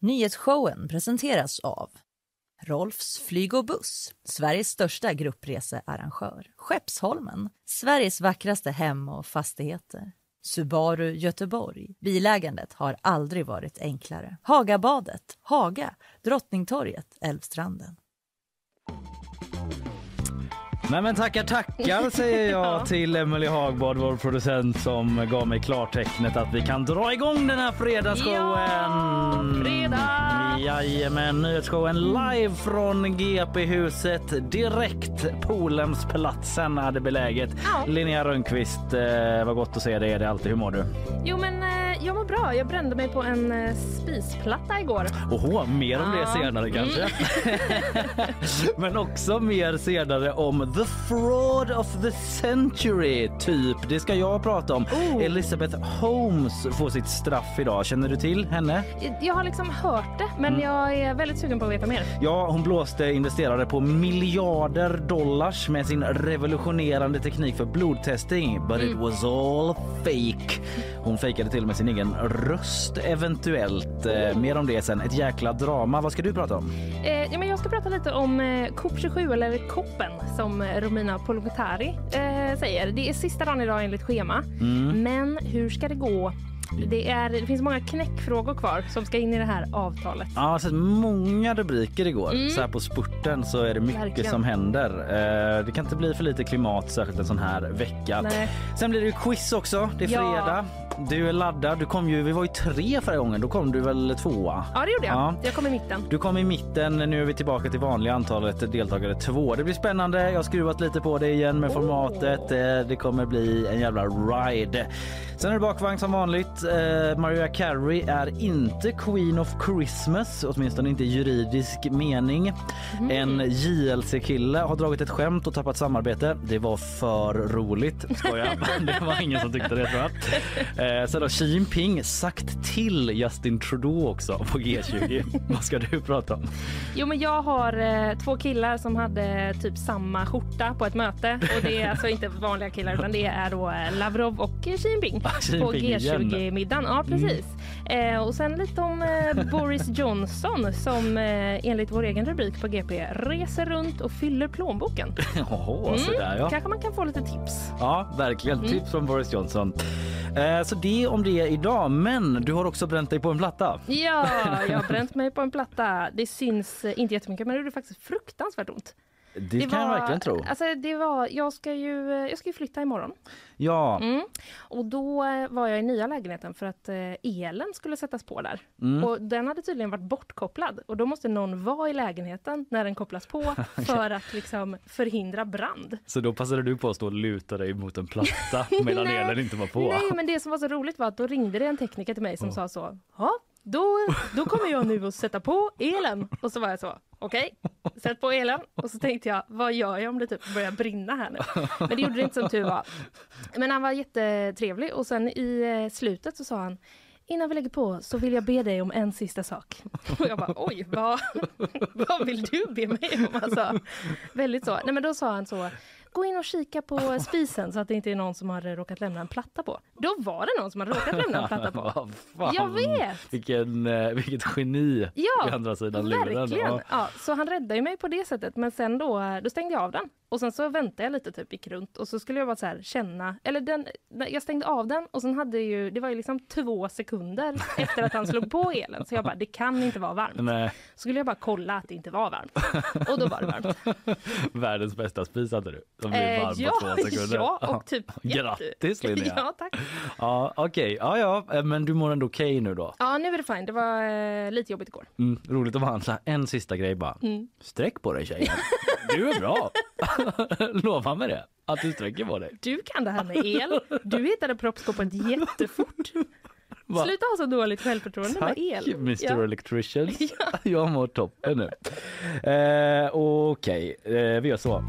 Nyhetsshowen presenteras av Rolfs flyg och buss, Sveriges största gruppresearrangör. Skeppsholmen, Sveriges vackraste hem och fastigheter. Subaru Göteborg. Bilägandet har aldrig varit enklare. Hagabadet, Haga, Drottningtorget, Älvstranden. Nej men tackar tackar säger jag till Emelie Hagbard, vår producent som gav mig klartecknet att vi kan dra igång den här fredagsshowen. Ja, fredag! Jajamän, nyhetsshowen live från GP-huset direkt Polemsplatsen är det beläget. Ja. Linnea Rönnqvist, eh, vad gott att se dig. Är det alltid. Hur mår du? Jo men eh, jag mår bra. Jag brände mig på en eh, spisplatta igår. Oho, mer om det Ja. Mm. senare kanske. Men också mer senare om the fraud of the century, typ. Det ska jag prata om. Oh. Elizabeth Holmes får sitt straff idag. Känner du till henne? Jag har liksom hört det men jag är väldigt sugen på att veta mer. Ja, hon blåste investerare på miljarder dollars med sin revolutionerande teknik för blodtesting. But it was all fake. Hon fejkade till och med sin egen röst eventuellt. Eh, mer om det sen. Ett jäkla drama. Vad ska du prata om? Eh, ja, men jag ska prata lite om eh, COP27 eller COPen som Romina Pourmokhtari eh, säger. Det är sista dagen idag enligt schema. Men hur ska det gå? Det, är, det finns många knäckfrågor kvar som ska in i det här avtalet. Ja, jag har sett många rubriker igår. Så här på spurten så är det mycket Mm. Verkligen. som händer. Eh, det kan inte bli för lite klimat, särskilt en sån här vecka. Nej. Sen blir det quiz också. Det är Ja. fredag. Du är laddad. Du kom ju, vi var ju tre förra gången. Då kom du väl tvåa? Ja, det gjorde jag. Ja. Jag kom i mitten. Du kom i mitten. Nu är vi tillbaka till vanliga antalet deltagare två. Det blir spännande. Jag har skruvat lite på det igen med Åh. formatet. Eh, Det kommer bli en jävla ride. Sen är det bakvagn som vanligt eh, Mariah Carey är inte Queen of Christmas, åtminstone inte i juridisk mening. Mm. En JLC-kille har dragit ett skämt och tappat samarbete. Det var för roligt. Skoja. det var ingen som tyckte det tror jag. Eh, sen har Xi Jinping sagt till Justin Trudeau också på G20. Vad ska du prata om? Jo men jag har eh, två killar som hade typ samma skjorta på ett möte och det är alltså inte vanliga killar utan det är då eh, Lavrov och Xi Jinping, ah, på G20 i middagen. Ja, mm. precis. Mm. Eh, och sen lite om eh, Boris Johnson som eh, enligt vår egen rubrik på GP reser runt och fyller plånboken. Oho, mm. sådär, ja. Kanske man kan få lite tips. Ja, verkligen. Mm. Tips från Boris Johnson. Eh, så det om det idag, men du har också bränt dig på en platta. Ja, jag har bränt mig på en platta. Det syns eh, inte jättemycket, men det gjorde faktiskt fruktansvärt ont. Det, kan jag verkligen tro. Alltså det var, jag ska ju, jag ska ju flytta imorgon. Ja, Mm. Och då eh, var jag i nya lägenheten för att eh, elen skulle sättas på där. Mm. Och den hade tydligen varit bortkopplad och då måste någon vara i lägenheten när den kopplas på för att liksom förhindra brand. så då passade du på att stå och luta dig mot en platta medan elen inte var på. Nej, men det som var så roligt var att då ringde det en tekniker till mig som sa så. Ja, då, då kommer jag nu att sätta på elen. Och så var jag så. Okej, sätt på elen. Och så tänkte jag, vad gör jag om det typ börjar brinna här nu? Men det gjorde det inte som tur var. Men han var jättetrevlig och sen i eh, slutet så sa han Innan vi lägger på så vill jag be dig om en sista sak. Och jag bara oj, vad, vad vill du be mig om? Alltså, väldigt så. Nej men då sa han så, gå in och kika på spisen så att det inte är någon som har råkat lämna en platta på. Då var det någon som hade råkat lämna en platta på. Fan. Jag vet! Vilken, eh, vilket geni Ja, i andra sidan luren. Verkligen. Ja. Ja, så han räddade mig på det sättet. Men sen då, då stängde jag av den. Och sen så väntade jag lite, typ gick runt. Och så skulle jag bara så här känna, eller den, jag stängde av den och sen hade ju, det var ju liksom två sekunder efter att han slog på elen. Så jag bara, det kan inte vara varmt. Nej, Så skulle jag bara kolla att det inte var varmt. Och då var det varmt. världens bästa spis hade du. Som blev Eh, varm ja, på två sekunder. ja, och typ jätte- Grattis Linnea. Ja, tack. Ja, Okej, ja, ja, eh, men du mår ändå okej nu då? Ja, nu är det fine. Det var eh, lite jobbigt igår. Mm, roligt han sa en sista grej bara. Mm. Sträck på dig tjejen. Du är bra. Lova mig det. Att du sträcker på dig. Du kan det här med el. Du hittade proppskåpet jättefort. Va? Sluta ha så dåligt självförtroende Tack med el. Mr Ja. Electrician. Ja. Jag mår toppen nu. Eh, Okej, eh, vi gör så.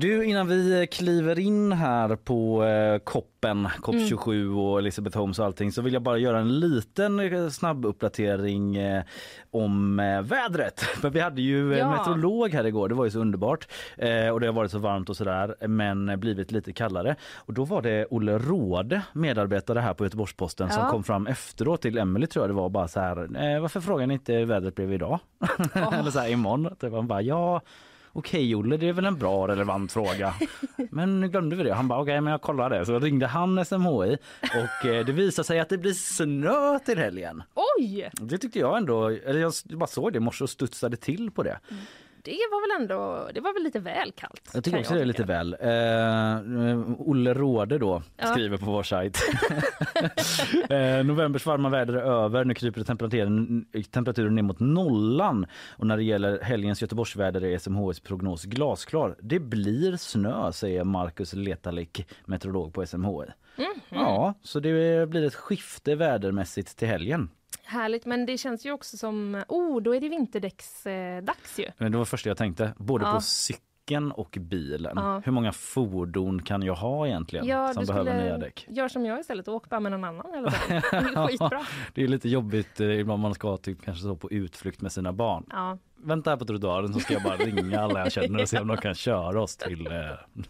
Du, innan vi kliver in här på eh, koppen, COP27 och Elizabeth Holmes och allting så vill jag bara göra en liten eh, snabb uppdatering eh, om eh, vädret. För vi hade ju en Ja. meteorolog här igår, det var ju så underbart. Eh, och det har varit så varmt och sådär men blivit lite kallare. Och då var det Olle Råde, medarbetare här på Göteborgs-Posten som Ja. kom fram efteråt till Emily tror jag det var bara så här, eh, varför frågar ni inte hur vädret blev idag? Eller så här imorgon. Typ, han bara, ja Okej Olle, det är väl en bra relevant fråga. Men nu glömde vi det. Han bara okej, men jag kollar det. Så ringde han SMHI och eh, det visade sig att det blir snö till helgen. Oj! Det tyckte jag ändå, eller jag bara såg det i morse och studsade till på det. Det var väl ändå, det var väl lite väl kallt. Jag tycker också det är lite väl. Eh, Olle Råde då Ja. skriver på vår sajt. eh, novembers varma väder är över. Nu kryper temperaturen, temperaturen ner mot nollan. Och när det gäller helgens Göteborgsväder är SMHIs prognos glasklar. Det blir snö säger Marcus Letalik, meteorolog på SMHI. Mhm. Ja, så det blir ett skifte vädermässigt till helgen. Härligt, men det känns ju också som, oh, då är det vinterdäcksdags eh, dags ju. Men det var det första jag tänkte, både Ja. på cykeln och bilen. Ja. Hur många fordon kan jag ha egentligen Ja, som behöver nya däck? gör som jag istället och åk bara med någon annan tiden. Det är skitbra. Det är lite jobbigt eh, ibland man ska typ kanske så på utflykt med sina barn. Ja. Vänta här på trottoaren så ska jag bara ringa alla jag känner och se om de kan köra oss till eh,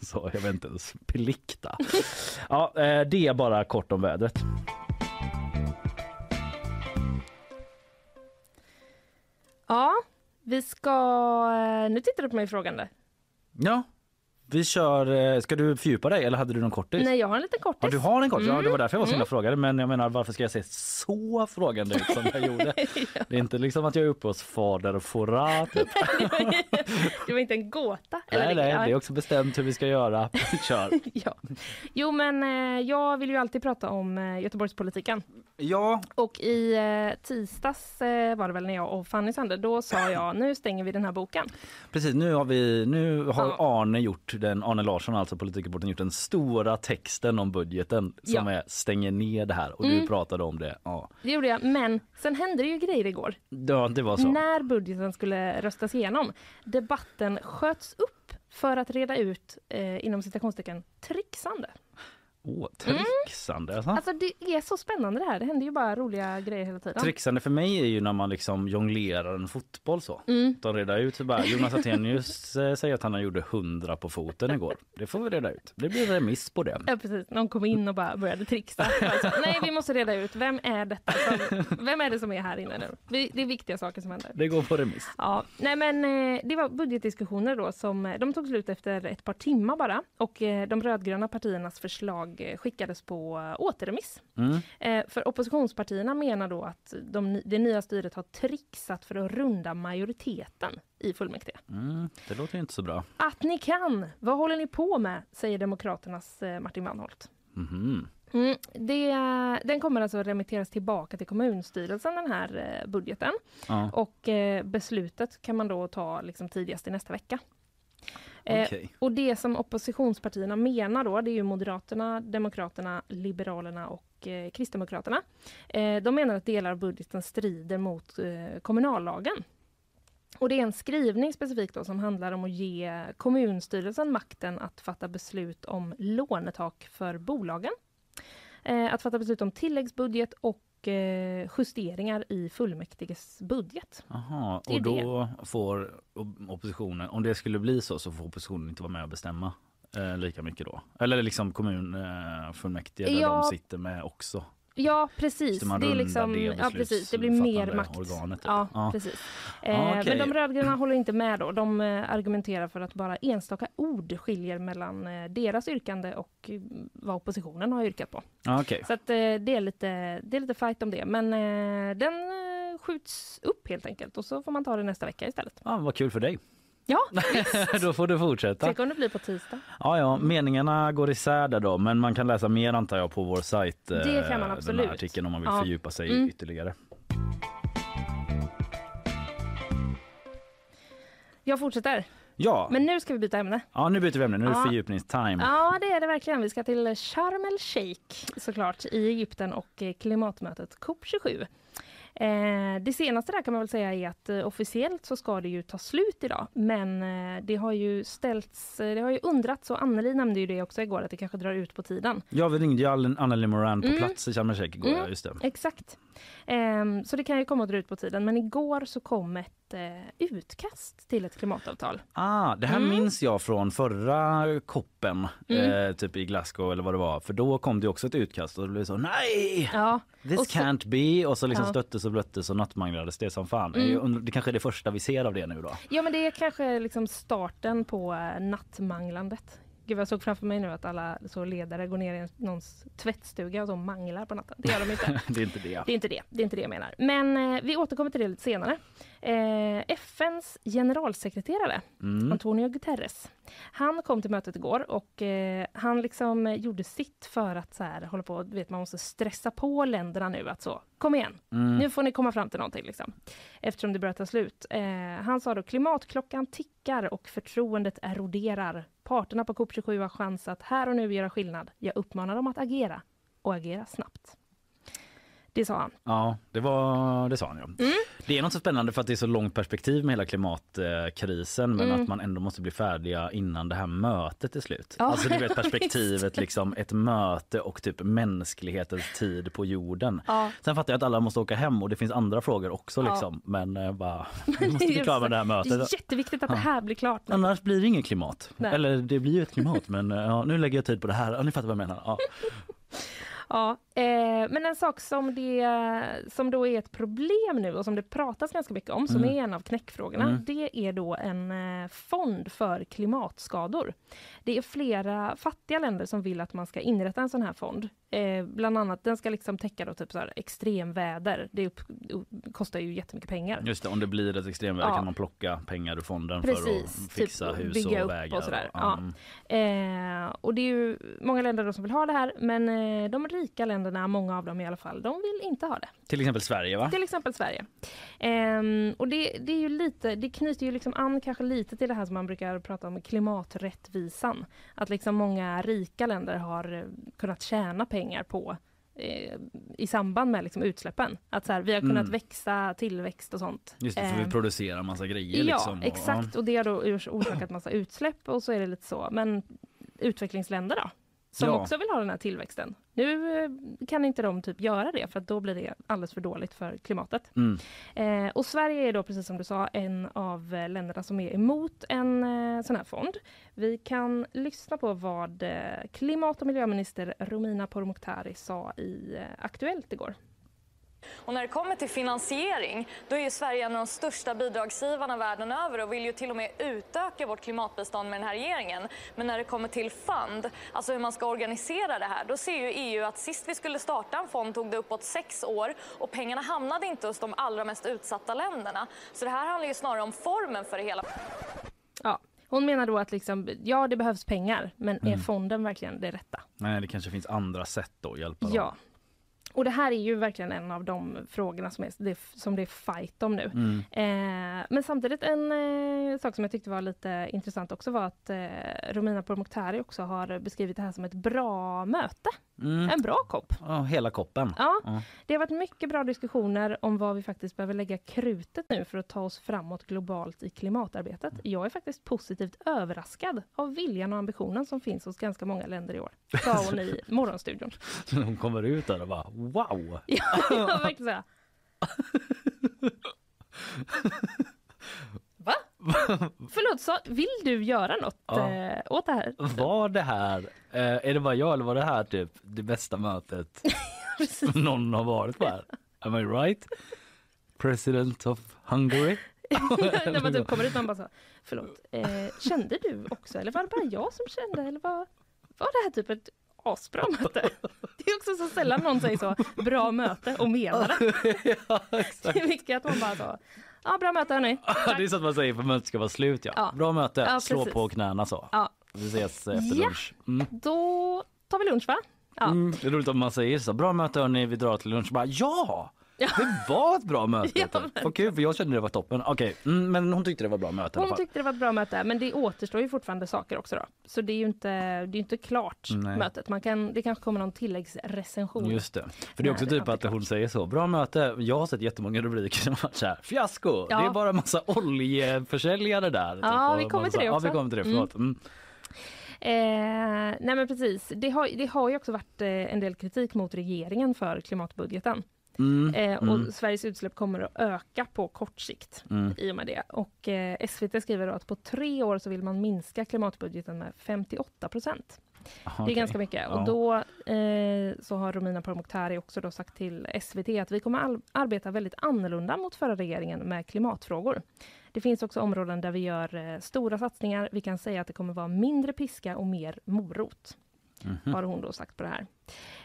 så jag vet inte, Pilikta. Ja, eh, det är bara kort om vädret. Ja, vi ska, eh, nu tittar du på mig frågande. Ja, vi kör, eh, ska du fördjupa dig eller hade du någon kortis? Nej, jag har en liten kortis. Ja, du har en kort. Ja, Mm. det var därför jag var så himla frågade. Men jag menar, varför ska jag se så frågande ut som jag gjorde? Det är inte liksom att jag är uppe hos fader och fora. Typ. Det var inte en gåta. eller Nej, nej, ja. det är också bestämt hur vi ska göra. Kör. ja. Jo, men eh, jag vill ju alltid prata om Göteborgspolitiken. Ja, Och i eh, tisdags eh, var det väl när jag och Fanny sände, då sa jag nu stänger vi den här boken. precis. Nu har, vi, nu har Ja. Arne gjort den, Arne Larsson alltså politikerporten gjort den stora texten om budgeten som Ja. är stänger ner det här och du Mm. pratade om det. Ja, Det gjorde jag, men sen hände det ju grejer igår. ja det var så. När budgeten skulle röstas igenom. Debatten sköts upp för att reda ut, eh, inom citationstecken, trixande. Åh, trixande. alltså. Alltså det är så spännande det här. Det händer ju bara roliga grejer hela tiden. Trixande för mig är ju när man liksom jonglerar en fotboll så. Mm. De reda ut bara Jonas Attenius eh, säger att han gjorde 100 på foten igår. Det får vi reda ut. Det blir remiss på det. Ja, precis. Någon kom in och bara började trixa. Alltså, nej, vi måste reda ut. Vem är detta? Som, vem är det som är här inne nu? Det är viktiga saker som händer. Det går på remiss. Ja, nej men eh, det var budgetdiskussioner då som eh, de tog slut efter ett par timmar bara och de rödgröna partiernas förslag eh, skickades på återremiss. Mm. Eh, för oppositionspartierna menar då att de, det nya styret har trixat för att runda majoriteten i fullmäktige. Mm, det låter inte så bra. Att ni kan! Vad håller ni på med? säger Demokraternas eh, Martin Wannholt. Mhm. Mm, det, den kommer alltså remitteras tillbaka till kommunstyrelsen den här eh, budgeten. Ja, Och eh, beslutet kan man då ta liksom, tidigast i nästa vecka. Eh, okej. och det som oppositionspartierna menar då, det är ju Moderaterna, Demokraterna, Liberalerna och eh, Kristdemokraterna. Eh, de menar att delar av budgeten strider mot eh, kommunallagen. Och det är en skrivning specifikt då som handlar om att ge kommunstyrelsen makten att fatta beslut om lånetak för bolagen. Eh, att fatta beslut om tilläggsbudget och eh, justeringar i fullmäktiges budget. Det är och då får oppositionen, om det skulle bli så, så får oppositionen inte vara med och bestämma eh, lika mycket då? Eller liksom kommunfullmäktige där Ja. de sitter med också? Ja, precis. Det, är liksom, det ja, precis. det blir mer makt. organet, typ. Ja, Ja. precis. Eh, okej. Men de rödgröna håller inte med då. De eh, argumenterar för att bara enstaka ord skiljer mellan eh, deras yrkande och eh, vad oppositionen har yrkat på. Okej. Så att, det, är lite, det är lite fight om det. Men den skjuts upp helt enkelt och så får man ta det nästa vecka istället. Ja, vad kul för dig. Ja, då får du fortsätta. se om det blir på tisdag. Ja, ja, meningarna går isär där då, men man kan läsa mer antar jag på vår sajt. eh, Det kan man Den absolut. här artikeln om man vill Ja. fördjupa sig Mm. ytterligare. Jag fortsätter. Ja. Men nu ska vi byta ämne. ja, nu byter vi ämne. Nu är det Ja. fördjupningstime. Ja, det är det verkligen. Vi ska till Sharm el Sheikh såklart i Egypten och eh, klimatmötet COP27. Eh, det senaste där kan man väl säga är att eh, officiellt så ska det ju ta slut idag. Men eh, det har ju ställts, eh, det har ju undrats och Anneli nämnde ju det också igår att det kanske drar ut på tiden. Ja, vi ringde ju Anneli Moran på Mm. plats i el-Sheikh igår. Mm. Ja, just det. Exakt. Ehm, så det kan ju komma att dra ut på tiden. Men igår så kom ett eh, utkast till ett klimatavtal. Ah, det här Mm. minns jag från förra koppen, Mm. eh, typ i Glasgow eller vad det var. För då kom det också ett utkast och det blev så nej! Ja, This så- can't be och så liksom Ja. stöttes och blöttes och nattmanglades det som fan. Mm. Det kanske är det första vi ser av det nu då. ja men det är kanske liksom starten på eh, nattmanglandet. Gud, jag såg framför mig nu att alla så ledare går ner i någons tvättstuga och de manglar på natten. Det gör de inte. det är inte det. Det är inte det, det är inte det jag menar. Men eh, vi återkommer till det lite senare. Eh, FNs generalsekreterare Mm. Antonio Guterres. Han kom till mötet igår och eh, han liksom gjorde sitt för att så här, hålla på, vet man måste stressa på länderna nu att så, kom igen, Mm. nu får ni komma fram till någonting liksom. Eftersom det börjar ta slut. Eh, han sa då klimatklockan tickar och förtroendet eroderar. Parterna på COP27 har chans att här och nu göra skillnad. Jag uppmanar dem att agera och agera snabbt. Det sa han. Ja, det, var, det sa han ja. Mm. Det är något så spännande för att det är så långt perspektiv med hela klimatkrisen men Mm. att man ändå måste bli färdiga innan det här mötet är slut. Ja, alltså du vet perspektivet liksom ett möte och typ mänsklighetens tid på jorden. Ja. Sen fattar jag att alla måste åka hem och det finns andra frågor också Ja. liksom. Men eh, bara, vi måste bli klara med det här Det mötet. är jätteviktigt att det här blir klart. nu. Annars blir det inget klimat. Nej. Eller det blir ju ett klimat men eh, nu lägger jag tid på det här. Ja, ni fattar vad jag menar. Ja. Eh, men en sak som, det, som då är ett problem nu och som det pratas ganska mycket om, som Mm. är en av knäckfrågorna, Mm. det är då en eh, fond för klimatskador. Det är flera fattiga länder som vill att man ska inrätta en sån här fond. Eh, bland annat, den ska liksom täcka då typ så här extremväder. Det upp, kostar ju jättemycket pengar. Just det, om det blir ett extremväder Ja. kan man plocka pengar ur fonden för Precis, att fixa typ hus bygga och upp vägar. och sådär. och- Ja. Eh, och det är ju många länder som vill ha det här, men eh, de rika länderna, många av dem i alla fall, de vill inte ha det. Till exempel Sverige va? Till exempel Sverige. Ehm, och det, det är ju lite, det knyter ju liksom an kanske lite till det här som man brukar prata om klimaträttvisan. Att liksom många rika länder har eh, kunnat tjäna pengar på eh, i samband med liksom utsläppen. Att så här, vi har kunnat Mm. växa, tillväxt och sånt. Just det, för Ehm, vi producerar massa grejer Ja, liksom. och- exakt. Och det har då ors- orsakat massa utsläpp och så är det lite så. Men utvecklingsländer då? Som Ja. också vill ha den här tillväxten. Nu eh, kan inte de typ göra det för då blir det alldeles för dåligt för klimatet. Mm. Eh, och Sverige är då precis som du sa en av eh, länderna som är emot en eh, sån här fond. Vi kan lyssna på vad eh, klimat och miljöminister Romina Pourmokhtari sa i eh, Aktuellt igår. Och när det kommer till finansiering, då är ju Sverige en av de största bidragsgivarna världen över och vill ju till och med utöka vårt klimatbistånd med den här regeringen. Men när det kommer till fund, alltså hur man ska organisera det här, då ser ju EU att sist vi skulle starta en fond tog det uppåt sex år och pengarna hamnade inte hos de allra mest utsatta länderna. Så det här handlar ju snarare om formen för det hela. Ja, hon menar då att liksom, ja, det behövs pengar, men är Mm. fonden verkligen det rätta? Nej, det kanske finns andra sätt då att hjälpa Ja. Och det här är ju verkligen en av de frågorna som, är, det, som det är fight om nu. Mm. Eh, men samtidigt en eh, sak som jag tyckte var lite intressant också var att eh, Romina Pourmokhtari också har beskrivit det här som ett bra möte. Mm. En bra kopp. Ja, hela koppen. Ja, Ja. det har varit mycket bra diskussioner om vad vi faktiskt behöver lägga krutet nu för att ta oss framåt globalt i klimatarbetet. Jag är faktiskt positivt överraskad av viljan och ambitionen som finns hos ganska många länder i år, sa hon i Morgonstudion. De kommer ut där och bara wow! Ja, jag verkligen säga. Va? Förlåt, så, vill du göra något Ja. eh, åt det här? Var det här, eh, är det bara jag eller var det här typ det bästa mötet någon har varit på här? Am I right? President of Hungary? När man typ kommer ut man bara så, förlåt, eh, kände du också eller var det bara jag som kände eller var, var det här typ ett asbra möte? Det är också så sällan någon säger så, bra möte och menar det. ja. Det är mycket att man bara så, ja bra möte hörni. det är så att man säger för mötet ska vara slut ja. Ja. Bra möte, Ja, slå på knäna så. Ja, Vi ses efter lunch. Mm. då tar vi lunch va? Ja. Mm. Det är roligt om man säger så. Bra möte hörni, vi drar till lunch. Bara, ja! Ja. Det var ett bra möte. Ja, typ. men- Vad kul för jag kände det var toppen. Okej, mm, men hon tyckte det var bra möte Hon tyckte det var ett bra möte, men det återstår ju fortfarande saker också då. Så det är ju inte, det är inte klart Nej. mötet. Man kan, det kanske kommer någon tilläggsrecension. Just det. För det är också Nej, är typ att hon säger så. Bra möte. Jag har sett jättemånga rubriker som varit så här. Fiasko. Ja. Det är bara en massa oljeförsäljare där. typ. Ja, Och vi kommer till det så- också. Ja, vi kommer till det. Förlåt. Mm. Eh, nej men precis, det har, det har ju också varit eh, en del kritik mot regeringen för klimatbudgeten. Mm. Eh, och Mm. Sveriges utsläpp kommer att öka på kort sikt Mm. i och med det. Och eh, SVT skriver då att på tre år så vill man minska klimatbudgeten med 58 procent. Aha, Det är ganska mycket. Ja. Och då eh, så har Romina Pourmokhtari också då sagt till SVT att vi kommer arbeta väldigt annorlunda mot förra regeringen med klimatfrågor. Det finns också områden där vi gör eh, stora satsningar. Vi kan säga att det kommer vara mindre piska och mer morot. Mhm. Har hon då sagt på det här.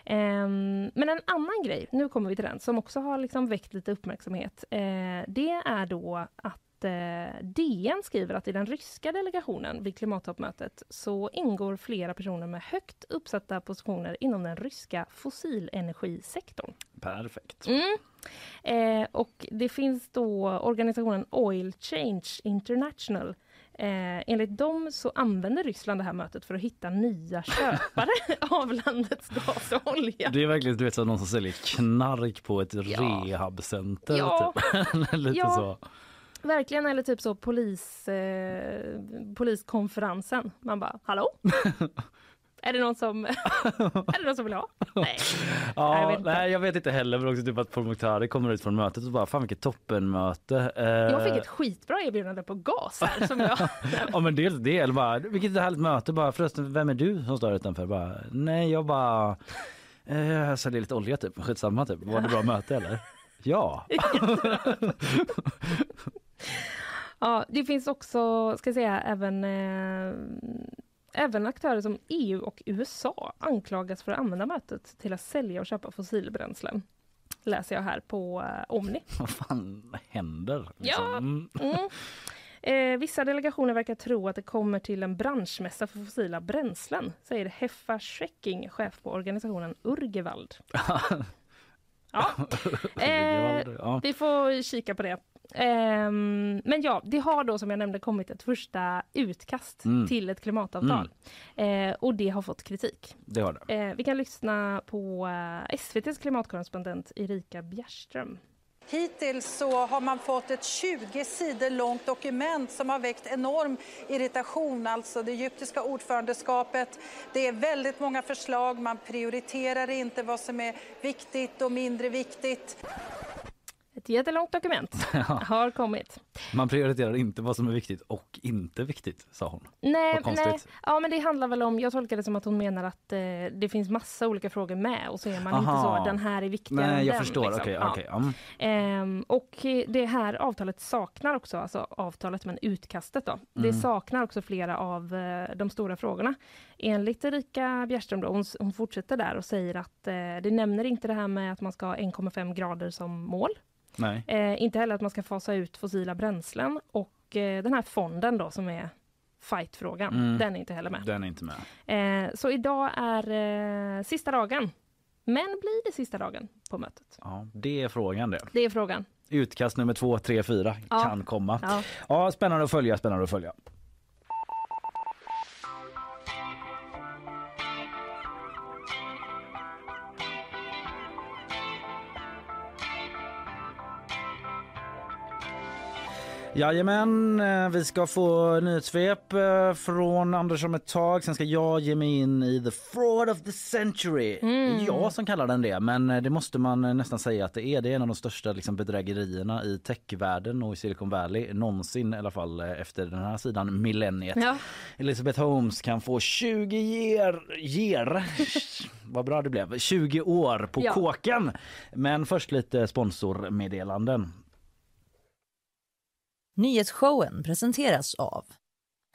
Ehm, men en annan grej, nu kommer vi till den, som också har liksom väckt lite uppmärksamhet. Eh, det är då att eh, DN skriver att i den ryska delegationen vid klimattoppmötet så ingår flera personer med högt uppsatta positioner inom den ryska fossilenergisektorn. Perfekt. Mm. Eh, och det finns då organisationen Oil Change International. Eh, enligt dem så använder Ryssland det här mötet för att hitta nya köpare av landets gas och olja. Det är verkligen du vet, som någon som säljer knark på ett Ja. rehabcenter. Ja. Typ. Lite Ja. så. Verkligen, eller typ så polis, eh, poliskonferensen. Man bara, hallå? är, det någon som, är det någon som vill ha? Nej. Ja, jag vet inte. nej, jag vet inte heller. Men också typ att Pourmokhtari kommer ut från mötet och bara fan vilket toppenmöte. Eh, Jag fick ett skitbra erbjudande på gas här som jag... Ja men dels det eller bara vilket härligt möte bara förresten vem är du som står utanför bara nej jag bara eh, jag säljer lite olja typ skitsamma typ var det bra möte eller? Ja. Ja, det finns också, ska jag säga, även, eh, även aktörer som EU och USA anklagas för att använda mötet till att sälja och köpa fossilbränslen. Läser jag här på eh, Omni. Vad fan händer? Ja. Mm. Mm. Eh, vissa delegationer verkar tro att det kommer till en branschmässa för fossila bränslen, säger Heffa Schrecking, chef på organisationen Urgevald. Ja. Eh, vi får kika på det. Ehm, men ja, det har då som jag nämnde kommit ett första utkast Mm. till ett klimatavtal. Eh, och det har fått kritik. Det har det. Eh, vi kan lyssna på eh, SVTs klimatkorrespondent Erika Bjerström. Hittills så har man fått ett 20 sidor långt dokument som har väckt enorm irritation, alltså det egyptiska ordförandeskapet. Det är väldigt många förslag, man prioriterar inte vad som är viktigt och mindre viktigt. Ett jättelångt dokument har kommit. Man prioriterar inte vad som är viktigt och inte viktigt sa hon. Nej, nej. Ja, men det handlar väl om, jag tolkar det som att hon menar att eh, det finns massa olika frågor med och så är man inte Aha. så, den här är viktigare Nej än jag den. förstår, liksom. okej Ja. okej. mm. Ehm, och det här avtalet saknar också, alltså avtalet men utkastet då, det saknar också flera av eh, de stora frågorna. Enligt Erika Bjerström då, hon, hon fortsätter där och säger att eh, det nämner inte det här med att man ska ha 1,5 grader som mål. Nej. Eh, inte heller att man ska fasa ut fossila bränslen och eh, den här fonden då som är fightfrågan, Mm. den är inte heller med. Den är inte med. Eh, så idag är eh, sista dagen. Men blir det sista dagen på mötet? Ja, det är frågan det. Det är frågan. Utkast nummer två, tre, fyra Ja. kan komma. Ja. Ja, spännande att följa, spännande att följa. Jajamän, eh, vi ska få nyhetssvep eh, från Anders om ett tag. Sen ska jag ge mig in i the fraud of the century. Är jag som kallar den det, men eh, det måste man nästan säga att det är. Det är en av de största liksom, bedrägerierna i techvärlden och i Silicon Valley någonsin i alla fall efter den här sidan millenniet. Ja. Elizabeth Holmes kan få 20 ger, ger vad bra det blev, 20 år på Ja. kåken. Men först lite sponsormeddelanden. Nyhetsshowen presenteras av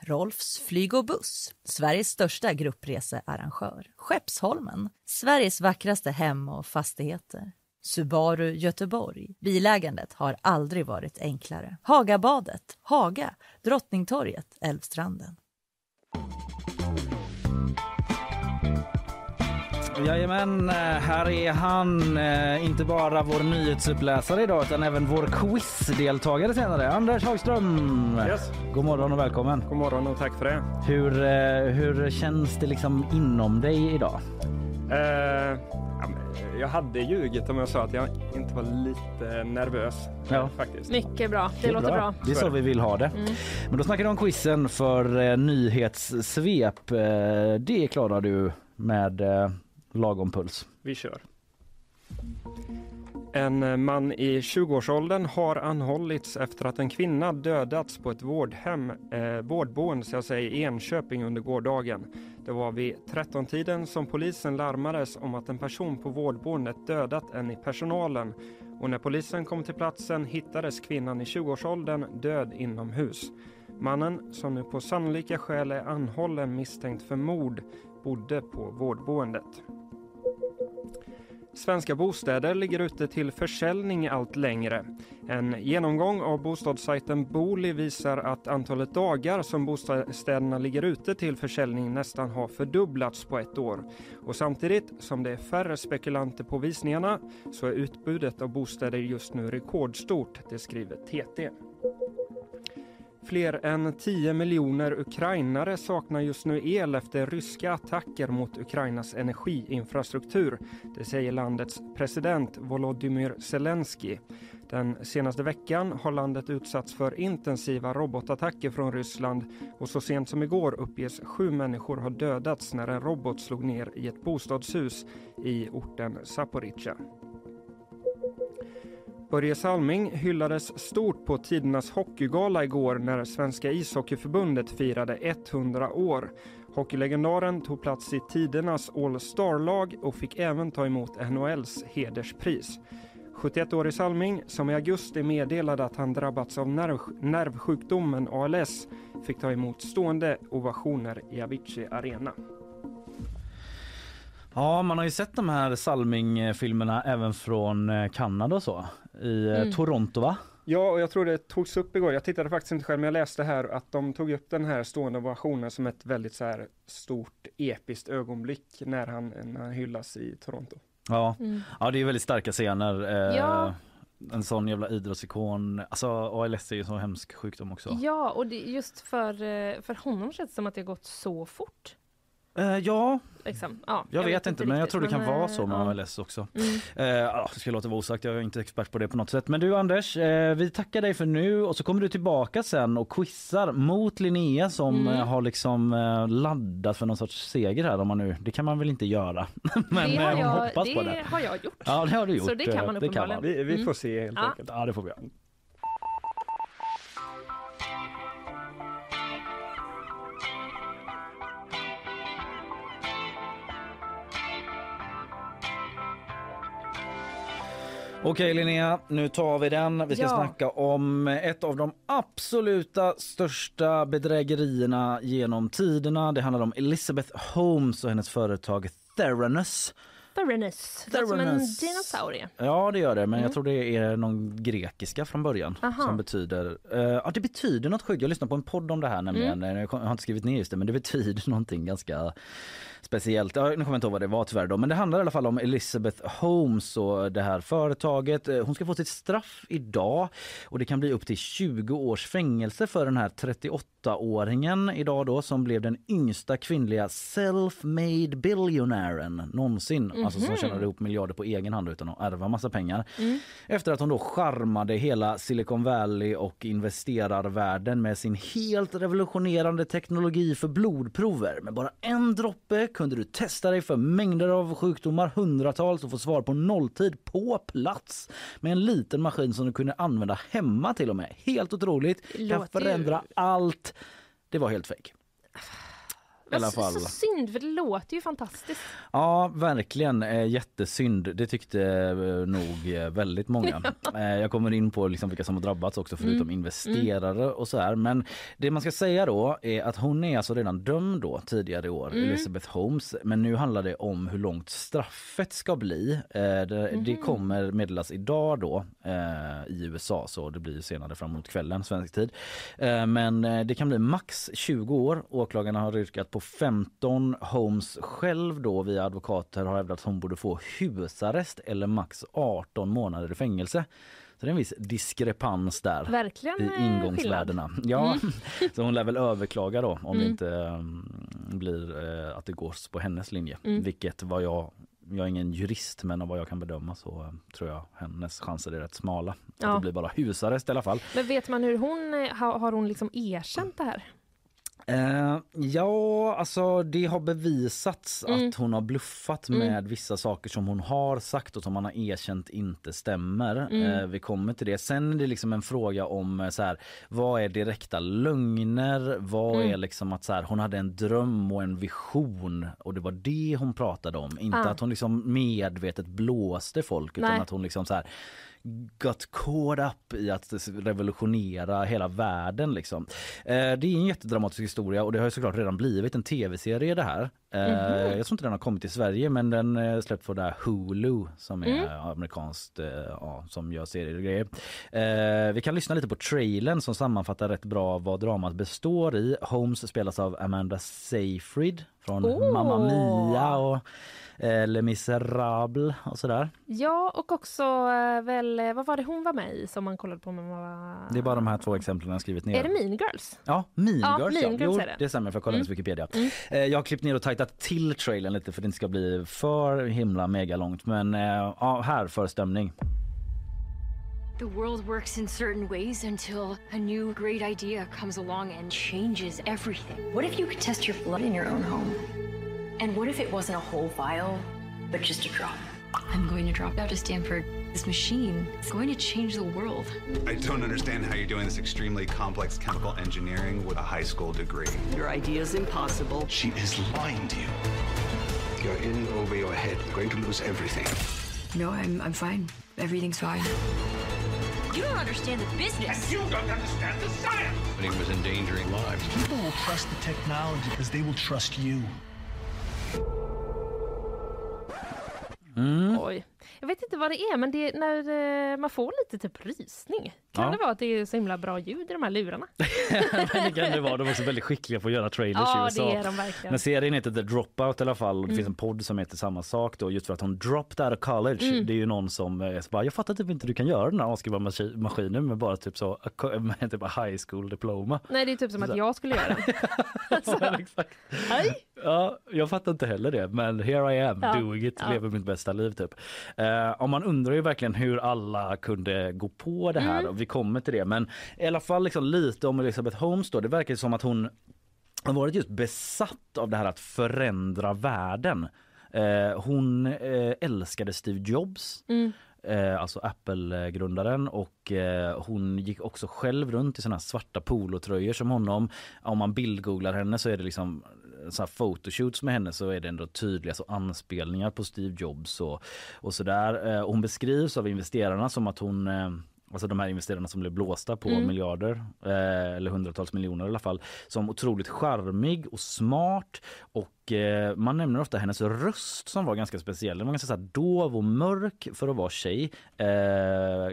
Rolfs flyg och buss, Sveriges största gruppresearrangör. Skeppsholmen, Sveriges vackraste hem och fastigheter. Subaru Göteborg. Bilägandet har aldrig varit enklare. Hagabadet, Haga, Drottningtorget, Älvstranden. Jajamän, här är han. Eh, inte bara vår nyhetsuppläsare idag utan även vår quizdeltagare senare. Anders Hagström. Yes. God morgon och välkommen. God morgon och tack för det. Hur, eh, hur känns det liksom inom dig idag? Ja, men jag hade ljugit om jag sa att jag inte var lite nervös. Ja. Faktiskt. Mycket bra, det, låter bra. Det är så vi vill ha det. Men då snackar vi om quizen för nyhetssvep. Det klarar du med lagom puls. Vi kör. En eh, man i 20-årsåldern har anhållits efter att en kvinna dödats på ett vårdhem, eh, vårdboende så jag säger, i Enköping under gårdagen. Det var vid 13-tiden som polisen larmades om att en person på vårdboendet dödat en i personalen och när polisen kom till platsen hittades kvinnan i 20-årsåldern död inomhus. Mannen, som nu på sannolika skäl är anhållen misstänkt för mord, bodde på vårdboendet. Svenska bostäder ligger ute till försäljning allt längre. En genomgång av bostadssajten Booli visar att antalet dagar som bostäderna ligger ute till försäljning nästan har fördubblats på ett år. Och samtidigt som det är färre spekulanter på visningarna så är utbudet av bostäder just nu rekordstort, det skriver TT. Fler än 10 miljoner ukrainare saknar just nu el efter ryska attacker mot Ukrainas energiinfrastruktur. Det säger landets president Volodymyr Zelensky. Den senaste veckan har landet utsatts för intensiva robotattacker från Ryssland och så sent som igår uppges sju människor ha dödats när en robot slog ner i ett bostadshus i orten Zaporizjzja. Börje Salming hyllades stort på tidernas hockeygala igår när Svenska ishockeyförbundet firade 100 år. Hockeylegendaren tog plats i tidernas All-Star-lag och fick även ta emot NHLs hederspris. 71-årig Salming, som i augusti meddelade att han drabbats av nerv nervsjukdomen ALS, fick ta emot stående ovationer i Avicii Arena. Ja, man har ju sett de här Salming-filmerna även från eh, Kanada och så. I eh, Mm. Toronto va? Ja, och jag tror det togs upp igår. Jag tittade faktiskt inte själv, men jag läste här att de tog upp den här stående ovationen som ett väldigt så här stort episkt ögonblick när han, när han hyllas i Toronto. Ja, Mm. ja det är väldigt starka scener. Eh, Ja. En sån jävla idrottsikon. Alltså ALS är ju en så hemsk sjukdom också. Ja, och det, just för, eh, för honom känns det som att det har gått så fort. Eh, ja, Liksom. Ja, jag, vet, inte men jag tror det kan men, vara eh, så med ja. ALS också. Mm. Eh, det ska låta vara osagt, jag är inte expert på det på något sätt. Men du Anders, eh, vi tackar dig för nu och så kommer du tillbaka sen och quizar mot Linnea som Mm. eh, har liksom eh, laddat för någon sorts seger här om man nu, det kan man väl inte göra. men det har jag, hoppas det på det. har jag gjort. Ja det har du gjort. Så det kan man uppenbarligen. Vi, vi Mm. får se helt Ja. enkelt. Ja det får vi göra. Okej Linnea, nu tar vi den. Vi ska Ja. snacka om ett av de absoluta största bedrägerierna genom tiderna. Det handlar om Elizabeth Holmes och hennes företag Theranos. Theranos. Det som en dinosaurie. Ja det gör det, men Mm. jag tror det är någon grekiska från början Aha. som betyder, eh, ja det betyder något sjukt. Jag lyssnade på en podd om det här nämligen, Mm. Jag har inte skrivit ner just det men det betyder någonting ganska speciellt. Ja, nu kommer jag inte ihåg vad det var tyvärr då, men det handlar i alla fall om Elizabeth Holmes och det här företaget. Eh, Hon ska få sitt straff idag och det kan bli upp till 20 års fängelse för den här 38-åringen idag då som blev den yngsta kvinnliga self-made billionären någonsin. Alltså som tjänade ihop miljarder på egen hand utan att ärva massa pengar. Efter att hon då charmade hela Silicon Valley och investerarvärlden med sin helt revolutionerande teknologi för blodprover. Med bara en droppe kunde du testa dig för mängder av sjukdomar, hundratals och få svar på nolltid på plats. Med en liten maskin som du kunde använda hemma till och med. Helt otroligt. Kan förändra allt. Det var helt fejk. I alla Vad fall. Så synd, för det låter ju fantastiskt. Ja, verkligen. Eh, jättesynd. Det tyckte eh, nog eh, väldigt många. jag kommer in på liksom vilka som har drabbats också förutom Mm. investerare och så här. Men det man ska säga då är att hon är alltså redan dömd då tidigare i år, Mm. Elizabeth Holmes. Men nu handlar det om hur långt straffet ska bli. Det, det Mhm. kommer meddelas idag då i USA så det blir senare framåt kvällen svensk tid. Men det kan bli max 20 år. Åklagarna har yrkat på på 15. Holmes själv då via advokater har hävdat att hon borde få husarrest eller max 18 månader i fängelse. Så det är en viss diskrepans där Verkligen i eh, ingångsvärdena. Ja, så hon lär väl överklaga då om det inte um, blir uh, att det går på hennes linje. Vilket vad jag jag är ingen jurist men av vad jag kan bedöma så uh, tror jag hennes chanser är rätt smala. Ja. Att det blir bara husarrest i alla fall. Men vet man hur hon, eh, har hon liksom erkänt det här? Eh, ja, alltså det har bevisats Mm. att hon har bluffat med vissa saker som hon har sagt och som man har erkänt inte stämmer. Mm. Eh, vi kommer till det. Sen är det liksom en fråga om eh, så här, vad är direkta lögner? Vad Mm. är liksom att så här, hon hade en dröm och en vision och det var det hon pratade om. Inte Ah. att hon liksom medvetet blåste folk utan Nej. att hon liksom så här got caught up i att revolutionera hela världen. Liksom. Eh, det är en jättedramatisk historia och det har ju såklart redan blivit en tv-serie det här. Eh, Jag tror inte den har kommit till Sverige men den eh, släppt på där Hulu som är amerikanskt, eh, ja, som gör serier och grejer. Eh, vi kan lyssna lite på trailern som sammanfattar rätt bra vad dramat består i. Holmes spelas av Amanda Seyfried från Åh! Mamma Mia och eh, Les Misérables och sådär. Ja, och också eh, väl, eh, vad var det hon var med i som man kollade på när man var... Det är bara de här två exemplen jag har skrivit ner. Är det Mean Girls? Ja, Mean Ja, Girls. Mean ja. Girls Jo, är det. det stämmer för jag kollade hennes Wikipedia. Eh, Jag har klippt ner och tajtat till trailern lite för att det inte ska bli för himla mega långt. Men eh, ja, här för stämning. The world works in certain ways until a new great idea comes along and changes everything. What if you could test your blood in your own home? And what if it wasn't a whole vial, But just a drop. I'm going to drop out of Stanford. This machine is going to change the world. I don't understand how you're doing this extremely complex chemical engineering with a high school degree. Your idea is impossible. She is lying to you. You're in over your head. You're going to lose everything. No, I'm, I'm fine. Everything's fine. You don't understand the business. And you don't understand the science! But he was endangering lives. People will trust the technology because they will trust you. Mm. Oj. Jag vet inte vad det är, men det är när eh, man får lite typ rysning. Kan Ja. det vara att det är så himla bra ljud i de här lurarna? Det kan det vara. De är också väldigt skickliga på att göra trailers i Ja, USA. de verkligen. Men serien heter The Dropout i alla fall och det finns en podd som heter samma sak då just för att hon dropped out of college. Det är ju någon som eh, så bara, jag fattar typ inte du kan göra den här avskrivna maskinen med bara typ så med typ high school diploma. Nej, det är typ som att jag skulle göra exakt. Hej! Ja, jag fattar inte heller det, men here I am Ja. doing it, Ja. lever mitt bästa liv typ. Eh, och man undrar ju verkligen hur alla kunde gå på det här vi kommer till det. Men i alla fall liksom lite om Elizabeth Holmes då. Det verkar som att hon har varit just besatt av det här att förändra världen. Eh, hon eh, älskade Steve Jobs. Eh, alltså Apple-grundaren och eh, hon gick också själv runt i såna svarta polotröjor som honom. Om man bildgooglar henne så är det liksom så här photoshoots med henne så är det ändå tydliga så anspelningar på Steve Jobs och, och sådär. Eh, hon beskrivs av investerarna som att hon eh, Alltså de här investerarna som blev blåsta på miljarder eh, eller hundratals miljoner i alla fall som otroligt charmig och smart och eh, man nämner ofta hennes röst som var ganska speciell. Den var ganska så här dov och mörk för att vara tjej. Eh,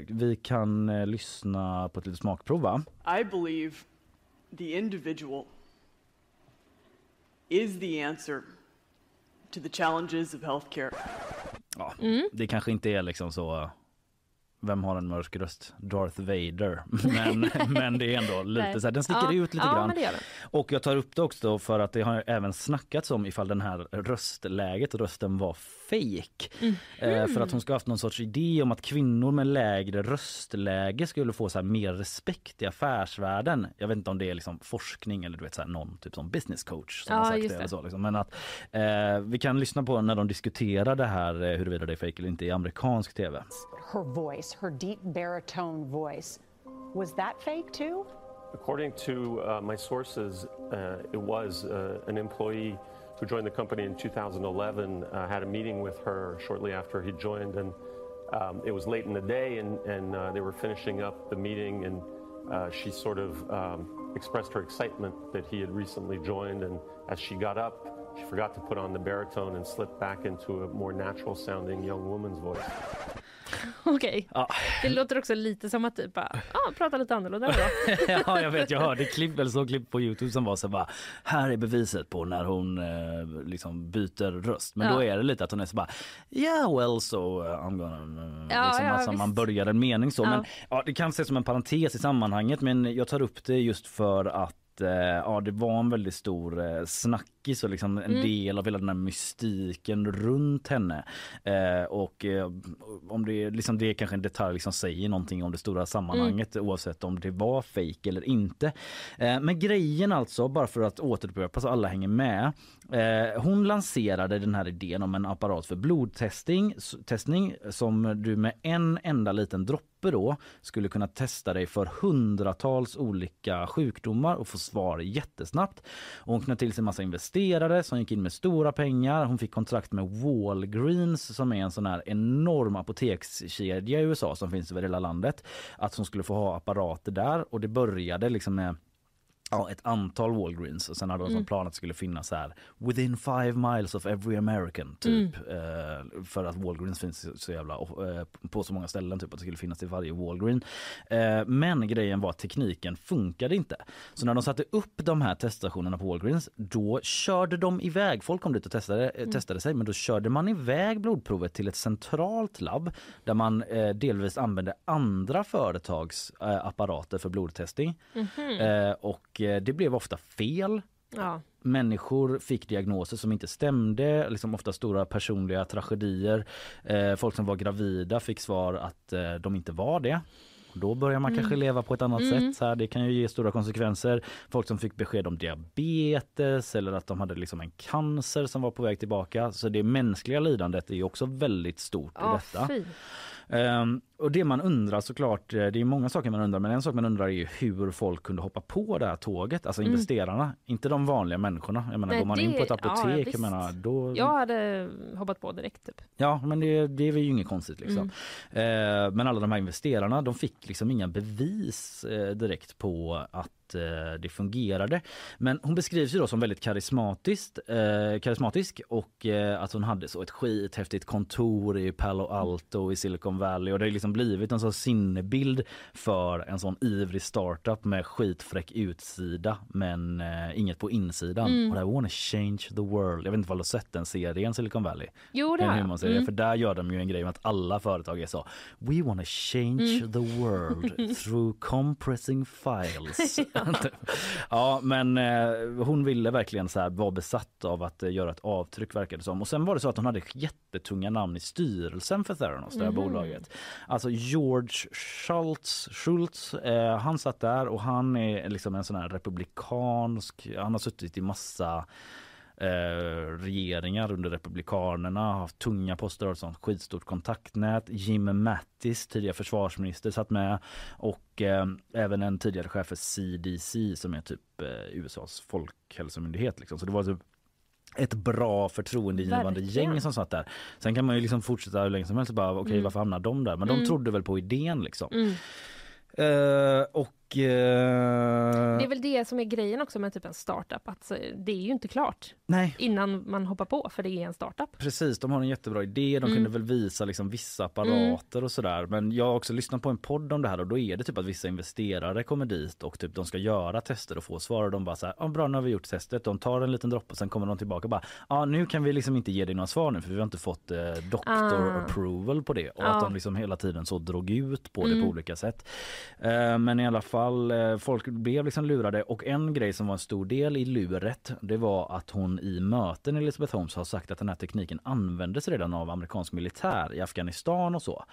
vi kan eh, lyssna på ett litet smakprov va? I believe the individual is the answer to the challenges of healthcare. Ja, Det kanske inte är liksom så vem har en mörk röst? Darth Vader. Men, men det är ändå lite så här, den sticker Ja, ut lite ja, grann. Och jag tar upp det också för att det har även snackats om ifall den här röstläget, rösten var fake. Eh, för att hon ska ha haft någon sorts idé om att kvinnor med lägre röstläge skulle få så här mer respekt i affärsvärlden. Jag vet inte om det är liksom forskning eller du vet så här, någon typ som business coach som Ja, har sagt det. Eller så, liksom. Men att eh, vi kan lyssna på när de diskuterar det här eh, huruvida det är fake eller inte i amerikansk tv. her voice, her deep baritone voice. Was that fake too? According to uh, my sources, uh, it was uh, an employee who joined the company in 2011 uh, had a meeting with her shortly after he joined, and um, it was late in the day, and, and uh, they were finishing up the meeting, and uh, she sort of um, expressed her excitement that he had recently joined, and as she got up she forgot to put on the baritone and slipped back into a more natural sounding young woman's voice. Okej. Ja. Det låter också lite som att typ bara, ah, prata lite annorlunda då. ja, jag vet. Jag hörde klipp eller så klipp på Youtube som var så bara här är beviset på när hon eh, liksom byter röst. Men Ja. då är det lite att hon är så bara yeah well so uh, I'm gonna uh, Ja, liksom, ja, alltså, man börjar en mening så. Ja. Men ja, det kan ses som en parentes i sammanhanget men jag tar upp det just för att eh, ja, det var en väldigt stor eh, snackis och liksom en Mm. del av hela den här mystiken runt henne. Eh, och om det, liksom, det är kanske en detalj som säger någonting om det stora sammanhanget oavsett om det var fake eller inte. Men grejen alltså, bara för att återupprepa så alla hänger med. Eh, hon lanserade den här idén om en apparat för blodtestning testning som du med en enda liten droppe då skulle kunna testa dig för hundratals olika sjukdomar och få svar jättesnabbt. Och hon knöt till sig en massa investerare som gick in med stora pengar. Hon fick kontrakt med Walgreens som är en sån här enorm apotekskedja i USA som finns över hela landet. Att hon skulle få ha apparater där och det började liksom med Ja, ett antal Walgreens och sen hade de som Mm. plan att det skulle finnas så här within five miles of every American typ. Eh, för att Walgreens finns så jävla eh, på så många ställen typ att det skulle finnas i varje Walgreen. Eh, men grejen var att tekniken funkade inte. Så när de satte upp de här teststationerna på Walgreens då körde de iväg, folk kom dit och testade, eh, Mm. testade sig men då körde man iväg blodprovet till ett centralt labb där man eh, delvis använde andra företags eh, apparater för blodtestning. Mhm. Eh, och eh, det blev ofta fel. Ja. Människor fick diagnoser som inte stämde, liksom ofta stora personliga tragedier. Eh, folk som var gravida fick svar att eh, de inte var det. Då börjar man Mm. kanske leva på ett annat Mm. sätt. Så här, det kan ju ge stora konsekvenser. Folk som fick besked om diabetes eller att de hade liksom en cancer som var på väg tillbaka. Så det mänskliga lidandet är ju också väldigt stort i Ja, detta. fy. Och det man undrar såklart, eh, det är många saker man undrar men en sak man undrar är ju hur folk kunde hoppa på det här tåget, alltså Mm. investerarna, inte de vanliga människorna. Jag menar Nej, går man in det- på ett ja, apotek, jag visst. menar då... Jag hade hoppat på direkt typ. Ja men det, det är väl ju inget konstigt liksom. Mm. Eh, men alla de här investerarna de fick liksom inga bevis eh, direkt på att eh, det fungerade. Men hon beskrivs ju då som väldigt karismatiskt, eh, karismatisk och eh, att hon hade så ett skithäftigt kontor i Palo Alto i Silicon Valley och det har liksom blivit en sån sinnebild för en sån ivrig startup med skitfräck utsida men eh, inget på insidan. Mm. Och det här wanna change the world. Jag vet inte om du sett den serien Silicon Valley? Jo, det har jag. Mm. För där gör de ju en grej med att alla företag är så We wanna change Mm. the world through compressing files. ja men eh, hon ville verkligen så här vara besatt av att eh, göra ett avtryck verkade det som. Och sen var det så att hon hade jättetunga namn i styrelsen för Theranos, det här Mhm. bolaget. Alltså George Schultz, Schultz eh, han satt där och han är liksom en sån här republikansk, han har suttit i massa eh, regeringar under republikanerna, haft tunga poster och ett sånt skitstort kontaktnät. Jim Mattis, tidigare försvarsminister, satt med och eh, även en tidigare chef för CDC som är typ eh, USAs folkhälsomyndighet. Liksom. Så det var typ ett bra förtroendegivande Verkligen. gäng som satt där. Sen kan man ju liksom fortsätta hur länge som helst och bara okej Mm. varför hamnar de där? Men Mm. de trodde väl på idén liksom. Mm. Eh, och eh, Det är väl det som är grejen också med typ en startup, att det är ju inte klart Nej. innan man hoppar på, för det är en startup. Precis, de har en jättebra idé. De Mm. kunde väl visa liksom vissa apparater och sådär. Men jag har också lyssnat på en podd om det här och då är det typ att vissa investerare kommer dit och typ de ska göra tester och få svar och de bara så här, ah, bra nu har vi gjort testet. De tar en liten droppe och sen kommer de tillbaka och bara, ja ah, nu kan vi liksom inte ge dig några svar nu för vi har inte fått eh, doctor Ah. approval på det. Och Ja. att de liksom hela tiden så drog ut på det Mm. på olika sätt. Eh, men i alla fall, eh, folk blev liksom lurade och en grej som var en stor del i luret det var att hon i möten Elizabeth Holmes har sagt att den här tekniken användes redan av amerikansk militär i Afghanistan och så.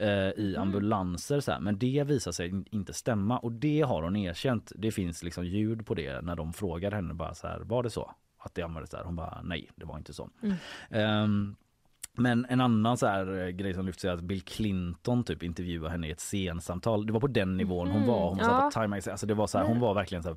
Eh, I ambulanser så här. Men det visar sig inte stämma och det har hon erkänt. Det finns liksom ljud på det när de frågar henne bara så här, var det så? Att det användes där? Hon bara nej, det var inte så. Mm. Ehm, men en annan så här eh, grej som lyfts är att Bill Clinton typ intervjuade henne i ett scensamtal. Det var på den nivån hon var. Hon ja. på Time Magazine. Alltså det var så här, hon var verkligen så här,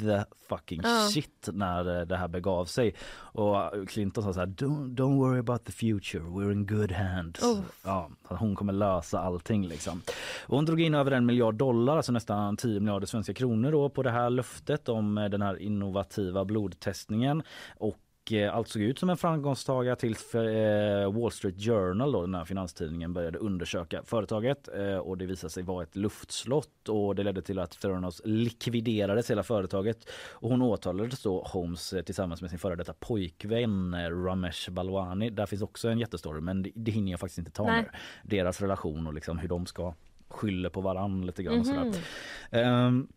the fucking Ja. shit när eh, det här begav sig. Och eh, Clinton sa så här, don't, don't worry about the future, we're in good hands. Oh. Ja, hon kommer lösa allting liksom. Och hon drog in över en miljard dollar, alltså nästan 10 miljarder svenska kronor då på det här löftet om den här innovativa blodtestningen. Och och eh, allt såg ut som en framgångstagare tills eh, Wall Street Journal, då, den här finanstidningen, började undersöka företaget eh, och det visade sig vara ett luftslott och det ledde till att Theranos likviderades hela företaget och hon åtalades då Holmes tillsammans med sin före detta pojkvän Ramesh Balwani. Där finns också en jättestory men det, det hinner jag faktiskt inte ta Nej. nu. Deras relation och liksom hur de ska skylla på varann lite grann. och Mhm. sådär. Ehm,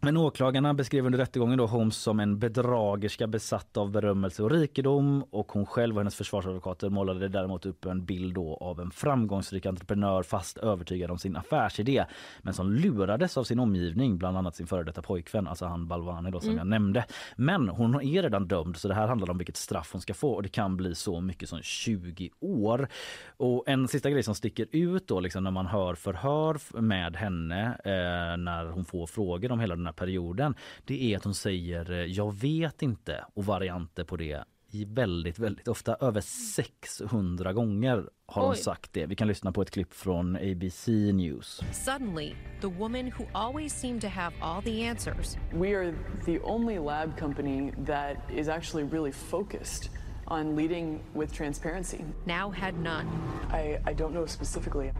men åklagarna beskrev under rättegången då Holmes som en bedragerska besatt av berömmelse och rikedom och hon själv och hennes försvarsadvokater målade däremot upp en bild då av en framgångsrik entreprenör fast övertygad om sin affärsidé men som lurades av sin omgivning, bland annat sin före detta pojkvän, alltså han Balwani då som Mm. jag nämnde. Men hon är redan dömd så det här handlar om vilket straff hon ska få och det kan bli så mycket som 20 år. Och en sista grej som sticker ut då liksom när man hör förhör med henne eh, när hon får frågor om hela den här perioden. Det är att hon säger eh, jag vet inte och varianter på det i väldigt, väldigt ofta. Över 600 gånger har hon Oj. sagt det. Vi kan lyssna på ett klipp från ABC News. Suddenly, the woman who always seemed to have all the answers We are the only lab company that is actually really focused on leading with transparency. now had none. I, I don't know specifically.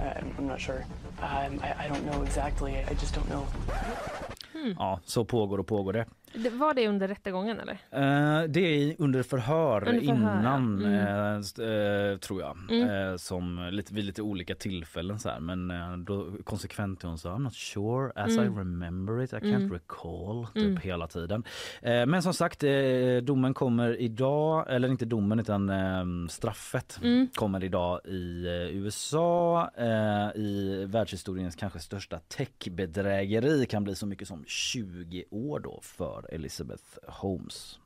I'm, I'm not sure. Um, I, I don't know exactly. I just don't know. Ja, så pågår och pågår det. Det, var det under rättegången eller? Eh, det är under förhör, Under förhör, innan mm. eh, eh, tror jag. Mm. Eh, som lite, vid lite olika tillfällen så här. Men eh, då konsekvent hon sa I'm not sure as Mm. I remember it, I can't Mm. recall typ Mm. hela tiden. Eh, men som sagt domen kommer idag, eller inte domen utan eh, straffet Mm. kommer idag i USA i världshistoriens kanske största techbedrägeri kan bli så mycket som 20 år då för har Elizabeth Holmes.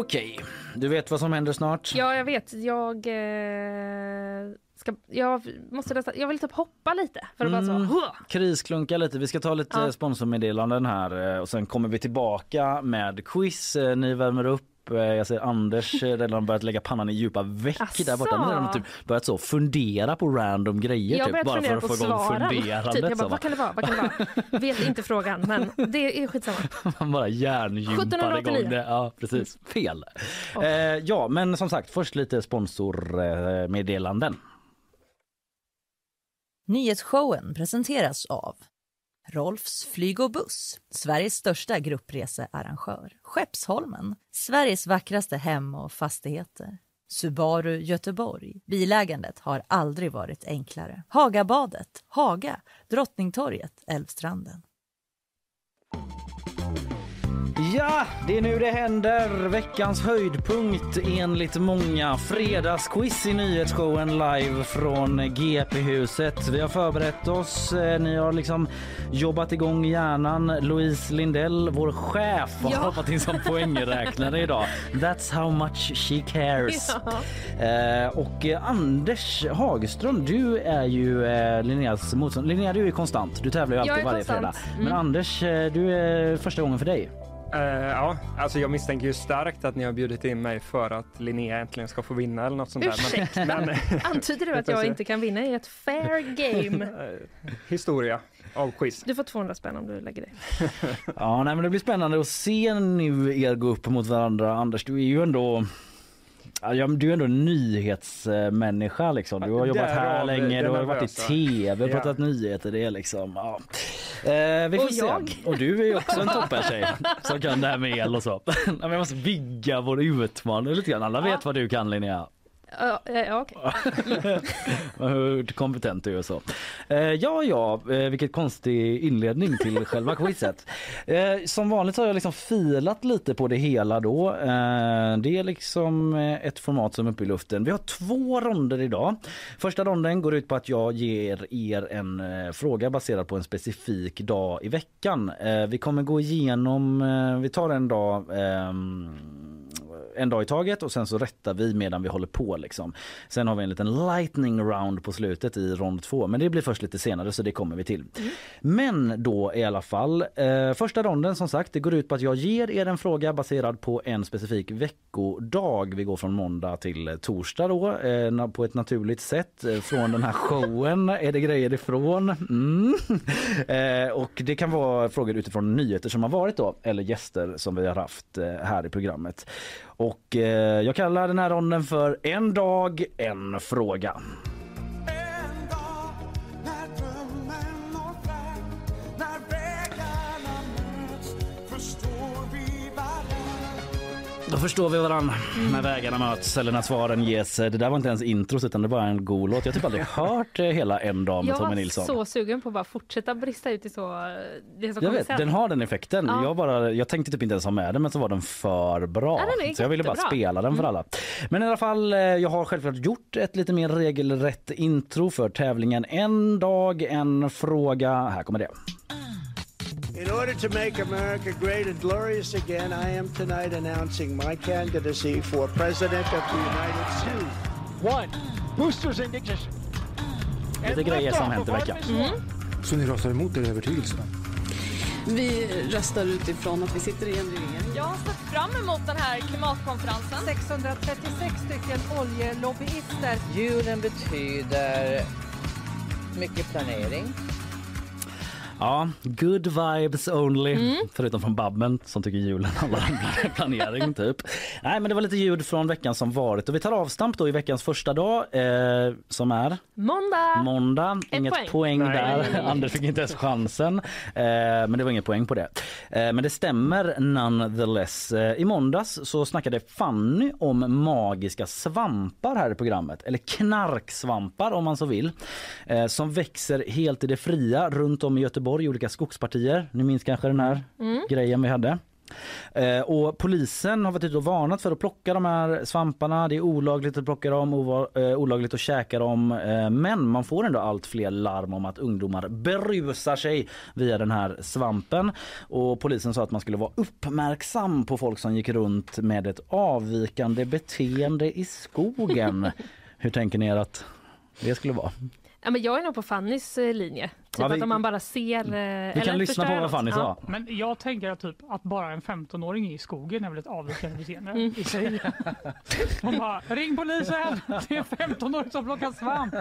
Okej, du vet vad som händer snart? Ja, jag vet. Jag eh, ska, jag måste nästan, jag vill typ hoppa lite för att bara Mm. så. Krisklunka lite. Vi ska ta lite Ja. sponsormeddelanden här eh, och sen kommer vi tillbaka med quiz. Eh, Ni värmer upp. Eh, Jag ser Anders redan börjat lägga pannan i djupa veck där borta. Han har redan typ börjat så fundera på random grejer typ, bara för att få igång funderandet. Typ, jag bara, vad kan det vara? Vad kan det vara? Vet inte frågan, men det är skitsamma. Man bara hjärngympar 1789. igång det. Ja, precis. Fel. Eh, ja, men som sagt, först lite sponsormeddelanden. Nyhetsshowen presenteras av Rolfs flyg och buss, Sveriges största gruppresearrangör. Skeppsholmen, Sveriges vackraste hem och fastigheter. Subaru Göteborg. Bilägandet har aldrig varit enklare. Hagabadet, Haga, Drottningtorget, Älvstranden. Ja, det är nu det händer. Veckans höjdpunkt enligt många. Fredagsquiz i nyhetsshowen live från GP-huset. Vi har förberett oss. Eh, Ni har liksom jobbat igång hjärnan. Louise Lindell, vår chef, har Ja. hoppat in som poängräknare idag. That's how much she cares. Eh, och eh, Anders Hagström, du är ju eh, Linneas motståndare. Linnea, du är konstant. Du tävlar ju alltid varje konstant. fredag. Mm. Men Anders, eh, du är första gången för dig. Eh, ja, alltså jag misstänker ju starkt att ni har bjudit in mig för att Linnea äntligen ska få vinna eller något sånt där. Ursäkta? Men, men, Antyder du att jag inte kan vinna i ett fair game? historia av quiz. Du får 200 spänn om du lägger det. Ja, nej, men det blir spännande att se nu er gå upp mot varandra. Anders, du är ju ändå Ja, men du är ändå en nyhetsmänniska liksom. Du har jobbat här Därav länge, det du har varit i tv, Ja. pratat nyheter. Det är liksom, ja. Eh, vi får Och se. jag. Och du är ju också en toppertjej som kan det här med el och så. Men jag måste vigga vår utmanare lite grann. Alla vet vad du kan Linnea. Ja, ja, okej. Hur kompetent du är och så. Eh, ja, ja, eh, vilket konstig inledning till själva quizet. Eh, som vanligt har jag liksom filat lite på det hela då. Det är liksom ett format som är uppe i luften. Vi har två ronder idag. Första ronden går ut på att jag ger er en fråga baserad på en specifik dag i veckan. Vi kommer gå igenom, vi tar en dag ehm, en dag i taget och sen så rättar vi medan vi håller på liksom. Sen har vi en liten lightning round på slutet i rond två men det blir först lite senare så det kommer vi till. Men då i alla fall, eh, första ronden som sagt det går ut på att jag ger er en fråga baserad på en specifik veckodag. Vi går från måndag till torsdag då eh, på ett naturligt sätt. Eh, från den här showen är det grejer ifrån. Mm. Eh, och det kan vara frågor utifrån nyheter som har varit då eller gäster som vi har haft eh, här i programmet. Och eh, jag kallar den här ronden för En dag, en fråga. Då förstår vi varandra när vägarna möts eller när svaren ges. Det där var inte ens intros utan det var en god låt. Jag har typ aldrig hört eh, hela En dag med Jag Tommy var Nilsson. så sugen på att bara fortsätta brista ut i så, det som Jag vet, sen. den har den effekten. Ja. Jag, bara, jag tänkte typ inte ens ha med den men så var den för bra. Ja, den så jag ville bara spela den för Mm. alla. Men i alla fall, eh, jag har självklart gjort ett lite mer regelrätt intro för tävlingen En dag, en fråga. Här kommer det. In order to make America great and glorious again, I am tonight announcing my candidacy for President of the United States. One, boosters ignition. Lite grejer som hänt i veckan. Så ni röstar emot er övertygelse? Vi röstar utifrån att vi sitter i en regering. Jag har sett fram emot den här klimatkonferensen. 636 stycken oljelobbyister. Julen betyder mycket planering. Ja, good vibes only. Mm. Förutom från Babben som tycker julen handlar om planering typ. Nej men det var lite ljud från veckan som varit och vi tar avstamp då i veckans första dag eh, som är Måndag! måndag. Ett inget poäng. poäng, där. Anders fick inte ens chansen. Eh, men det var inget poäng på det. Eh, men det stämmer nonetheless. Eh, I måndags så snackade Fanny om magiska svampar här i programmet. Eller knarksvampar om man så vill. Eh, som växer helt i det fria runt om i Göteborg i olika skogspartier. Ni minns kanske den här Mm. grejen vi hade. Eh, och polisen har varit ute och varnat för att plocka de här svamparna. Det är olagligt att plocka dem, eh, olagligt att käka dem. Eh, men man får ändå allt fler larm om att ungdomar berusar sig via den här svampen. Och polisen sa att man skulle vara uppmärksam på folk som gick runt med ett avvikande beteende i skogen. Hur tänker ni er att det skulle vara? Ja, men jag är nog på Fannys eh, linje. Typ Ja, vi- att om man bara ser... eh, eller kan lyssna förstör på vad. Fanny Ja. sa. Men jag tänker att, typ, att bara en 15-åring i skogen är väl ett avvikande beteende Mm. i sig. De bara, ring polisen! Det är en 15-åring som plockar svamp.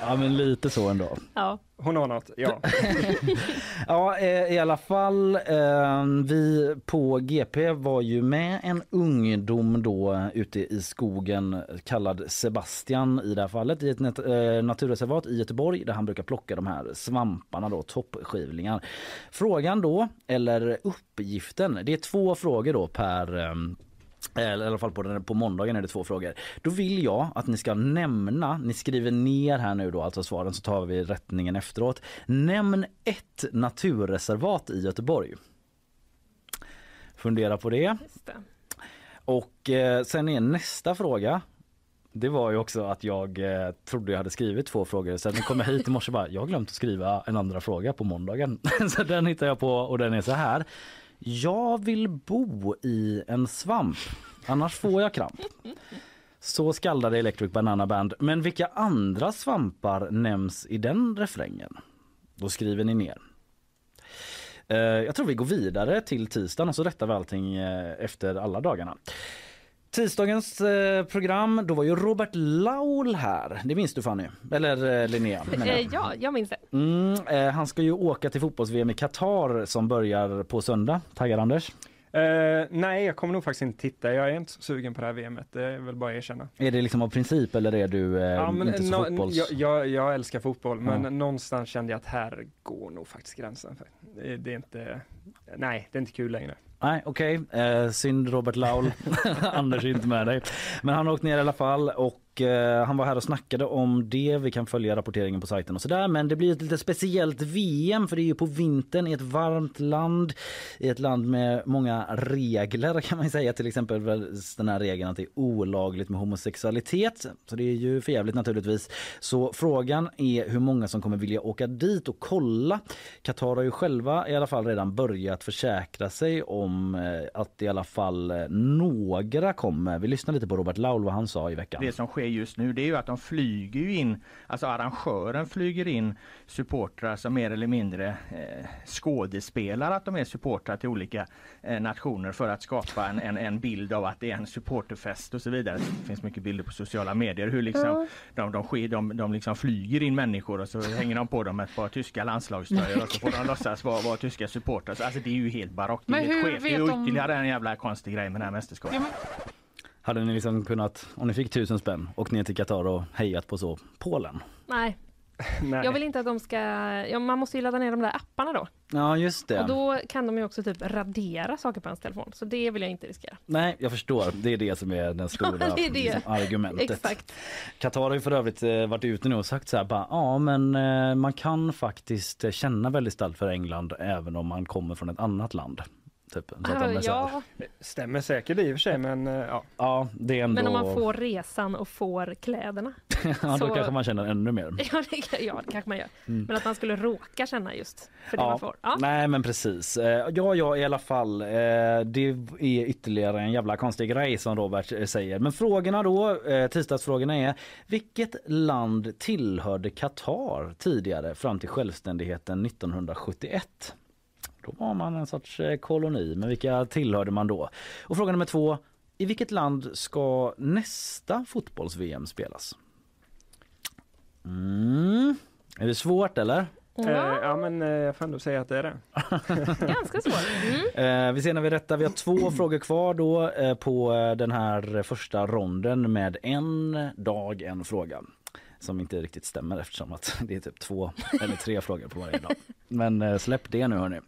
Ja men lite så ändå. Ja. Hon har något, ja. Ja, eh, i alla fall. Eh, vi på GP var ju med en ungdom då eh, ute i skogen kallad Sebastian i det här fallet i ett nat- naturreservat i Göteborg där han brukar plocka de här svamparna då, toppskivlingar. Frågan då, eller uppgiften, det är två frågor då per eh, eller i alla fall på, den, på måndagen är det två frågor. Då vill jag att ni ska nämna, ni skriver ner här nu då alltså svaren så tar vi rättningen efteråt. Nämn ett naturreservat i Göteborg. Fundera på det. Och eh, sen är nästa fråga. Det var ju också att jag eh, trodde jag hade skrivit två frågor. Sen kom jag hit i morse och bara, jag har glömt att skriva en andra fråga på måndagen. så den hittar jag på och den är så här. Jag vill bo i en svamp, annars får jag kramp. Så skaldade Electric Banana Band. Men vilka andra svampar nämns i den refrängen? Då skriver ni ner. Eh, Jag tror vi går vidare till tisdagen och så rättar vi allting eh, efter alla dagarna. Tisdagens eh, program, då var ju Robert Laul här. Det minns du Fanny? Eller eh, Linnea? Eh, ja, jag minns det. Mm, eh, han ska ju åka till fotbolls-VM i Qatar som börjar på söndag. Taggad Anders? Eh, nej, jag kommer nog faktiskt inte titta. Jag är inte så sugen på det här VMet. Det är väl bara att erkänna. Är det liksom av princip eller är du eh, Ja, men inte så nå- fotbolls... jag, jag, jag älskar fotboll, men Ja. någonstans kände jag att här går nog faktiskt gränsen. Det är inte, nej, det är inte kul längre. Nej, okej. Eh, synd Robert Laul. Anders är inte med dig. Men han har åkt ner i alla fall och och eh, han var här och snackade om det. Vi kan följa rapporteringen på sajten och sådär. Men det blir ett lite speciellt VM för det är ju på vintern i ett varmt land. I ett land med många regler kan man säga. Till exempel den här regeln att det är olagligt med homosexualitet. Så det är ju förjävligt naturligtvis. Så frågan är hur många som kommer vilja åka dit och kolla. Qatar har ju själva i alla fall redan börjat försäkra sig om eh, att i alla fall eh, några kommer. Vi lyssnar lite på Robert Laul vad han sa i veckan. Det som sker just nu det är ju att de flyger in, alltså arrangören flyger in supportrar som mer eller mindre eh, skådespelar att de är supportrar till olika eh, nationer för att skapa en, en, en bild av att det är en supporterfest och så vidare. Det finns mycket bilder på sociala medier hur liksom Ja. de, de, sker- de, de liksom flyger in människor och så hänger de på dem ett par tyska landslagströjor och så får de låtsas vara, vara tyska supportrar. Så Alltså det är ju helt barockt. Det är Men helt. Det är ytterligare en jävla konstig grej med det här mästerskapet. Hade ni liksom kunnat, om ni fick tusen spänn, och ner till Qatar och hejat på så Polen? Nej. Nej. Jag vill inte att de ska... Ja, man måste ju ladda ner de där apparna då. Ja just det. Och då kan de ju också typ radera saker på ens telefon. Så det vill jag inte riskera. Nej, jag förstår. Det är det som är den stora det är det. liksom, argumentet. Exakt. Qatar har ju för övrigt eh, varit ute nu och sagt så här bara, ja men eh, man kan faktiskt eh, känna väldigt starkt för England även om man kommer från ett annat land. Typ. Så att de är så här- Ja, Stämmer säkert i och för sig men eh, ja. Ja, det är ändå... men om man får resan och får kläderna. ja, då så- kanske man känner ännu mer. Ja, det, kan- ja, det kanske man gör. Mm. Men att man skulle råka känna just för det man får. Ja. Nej men precis. Eh, Ja ja i alla fall. Eh, Det är ytterligare en jävla konstig grej som Robert eh, säger. Men frågorna då, eh, tisdagsfrågorna är vilket land tillhörde Qatar tidigare fram till självständigheten 1971? Då var man en sorts eh, koloni, men vilka tillhörde man då? Och fråga nummer två. I vilket land ska nästa fotbolls-VM spelas? Mm. Är det svårt eller? Eh, ja men eh, jag får ändå säga att det är det. Ganska svårt. Eh, vi ser när vi rättar. Vi har två frågor kvar då på den här första ronden med en dag, en fråga. Som inte riktigt stämmer eftersom att det är typ två eller tre frågor på varje dag. Men släpp det nu hörni.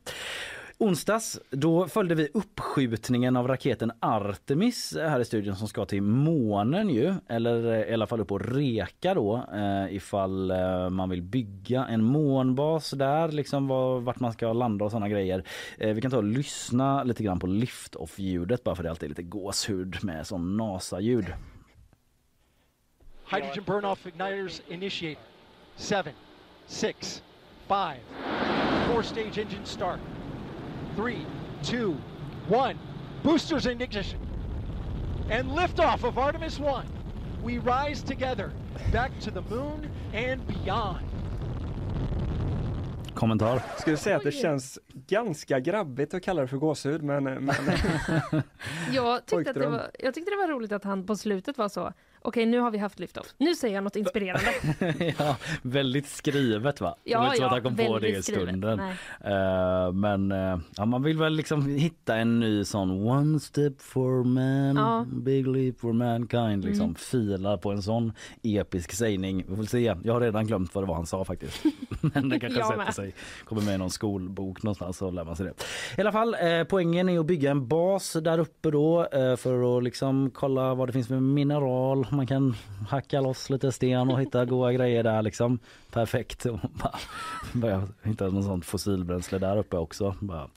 Onsdags då följde vi uppskjutningen av raketen Artemis här i studion som ska till månen ju. Eller eh, i alla fall upp och reka då eh, ifall eh, man vill bygga en månbas där liksom var, vart man ska landa och sådana grejer. Eh, vi kan ta och lyssna lite grann på lift-off ljudet bara för det alltid är lite gåshud med sån NASA-ljud. Hydrogen burn-off igniters initiate. 7, 6, 5, 4 stage engine start. Three, two, one. Boosters in ignition. And liftoff of Artemis 1. We rise together back to the moon and beyond. Kommentar? Skulle säga att det känns ganska grabbigt att kalla det för gåshud men, men Jag tyckte, att det var, jag tyckte det var roligt att han på slutet var så Okej, nu har vi haft liftoff. Nu säger jag något inspirerande. ja, väldigt skrivet va? Ja, inte så ja, att han kom på det i stunden. Eh, men eh, ja, man vill väl liksom hitta en ny sån one step for man, Ja. big leap for mankind. Liksom Mm. fila på en sån episk sägning. Vi får se. Jag har redan glömt vad det var han sa faktiskt. men det kanske Jag sätter med. sig. Kommer med i någon skolbok någonstans så lär man sig det. I alla fall eh, poängen är att bygga en bas där uppe då för att liksom kolla vad det finns för mineral. Man kan hacka loss lite sten och hitta goda grejer där liksom. Perfekt. Och bara Börja hitta något sånt fossilbränsle där uppe också. Bara.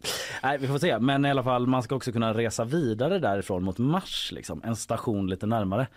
Nej, vi får se. Men i alla fall, man ska också kunna resa vidare därifrån mot Mars. Liksom. En station lite närmare.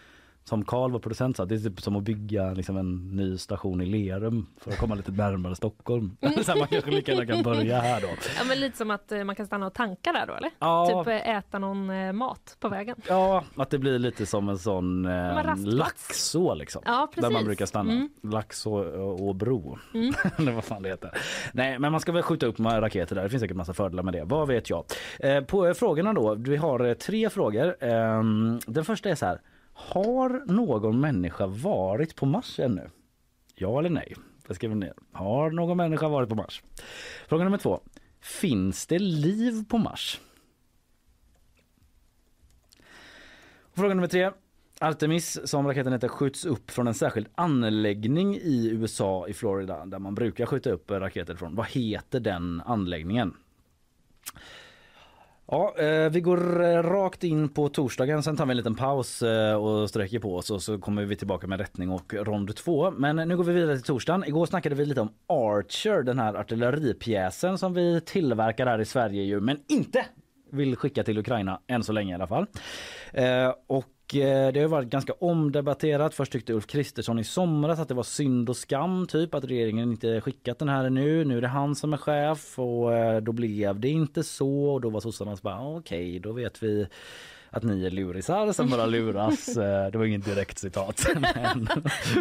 Som Karl var producent sa, det är typ som att bygga liksom, en ny station i Lerum för att komma lite närmare Stockholm. så här, man kanske lika gärna kan börja här då. Ja, men lite som att eh, man kan stanna och tanka där då eller? Ja. Typ eh, äta någon eh, mat på vägen. Ja, att det blir lite som en sån eh. Laxå liksom. Ja, Där man precis. brukar stanna. Mm. Laxå och, och bro. Mm. Eller vad fan det heter. Nej, men man ska väl skjuta upp raketer där. Det finns säkert massa fördelar med det. Vad vet jag? Eh, på eh, frågorna då. Vi har eh, tre frågor. Ehm, den första är så här. Har någon människa varit på Mars ännu? Ja eller nej? Jag skriver ner. Har någon människa varit på Mars? Fråga nummer två. Finns det liv på Mars? Fråga nummer tre. Artemis, som raketen heter, skjuts upp från en särskild anläggning i USA i Florida där man brukar skjuta upp raketer från. Vad heter den anläggningen? Ja, eh, vi går eh, rakt in på torsdagen, sen tar vi en liten paus eh, och sträcker på oss och så kommer vi tillbaka med rättning och rond två. Men nu går vi vidare till torsdagen. Igår snackade vi lite om Archer, den här artilleripjäsen som vi tillverkar här i Sverige ju, men inte vill skicka till Ukraina än så länge i alla fall. Eh, och eh, det har varit ganska omdebatterat. Först tyckte Ulf Kristersson i somras att det var synd och skam typ att regeringen inte skickat den här nu. Nu är det han som är chef och eh, då blev det inte så och då var sossarna så bara ah, okej, okay, då vet vi att ni är lurisar som bara luras. Eh, det var inget direkt citat. Men...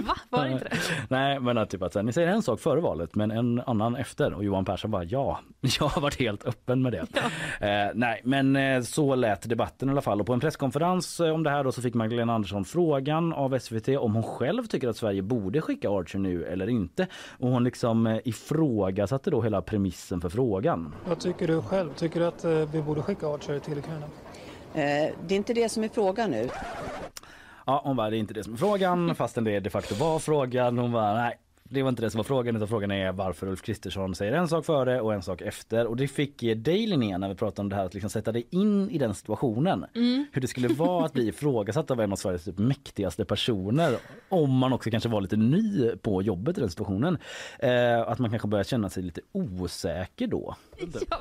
Va? Var det inte det? Nej, men att, typ att ni säger en sak före valet men en annan efter och Johan Persson bara ja, jag har varit helt öppen med det. Ja. Eh, nej, men eh, så lät debatten i alla fall och på en presskonferens eh, om det här då så fick Magdalena Andersson frågan av SVT om hon själv tycker att Sverige borde skicka Archer nu eller inte. Och hon liksom ifrågasatte då hela premissen för frågan. Vad tycker du själv? Tycker du att vi borde skicka Archer till Ukraina? Eh, det är inte det som är frågan nu. Ja, hon bara, det är inte det som är frågan fastän det de facto var frågan. Hon bara, nej, det var inte det som var frågan utan frågan är varför Ulf Kristersson säger en sak före och en sak efter. Och det fick dig Linnea när vi pratade om det här att liksom sätta dig in i den situationen. Mm. Hur det skulle vara att bli ifrågasatt av en av Sveriges typ mäktigaste personer. Om man också kanske var lite ny på jobbet i den situationen. Eh, att man kanske börjar känna sig lite osäker då. Ja,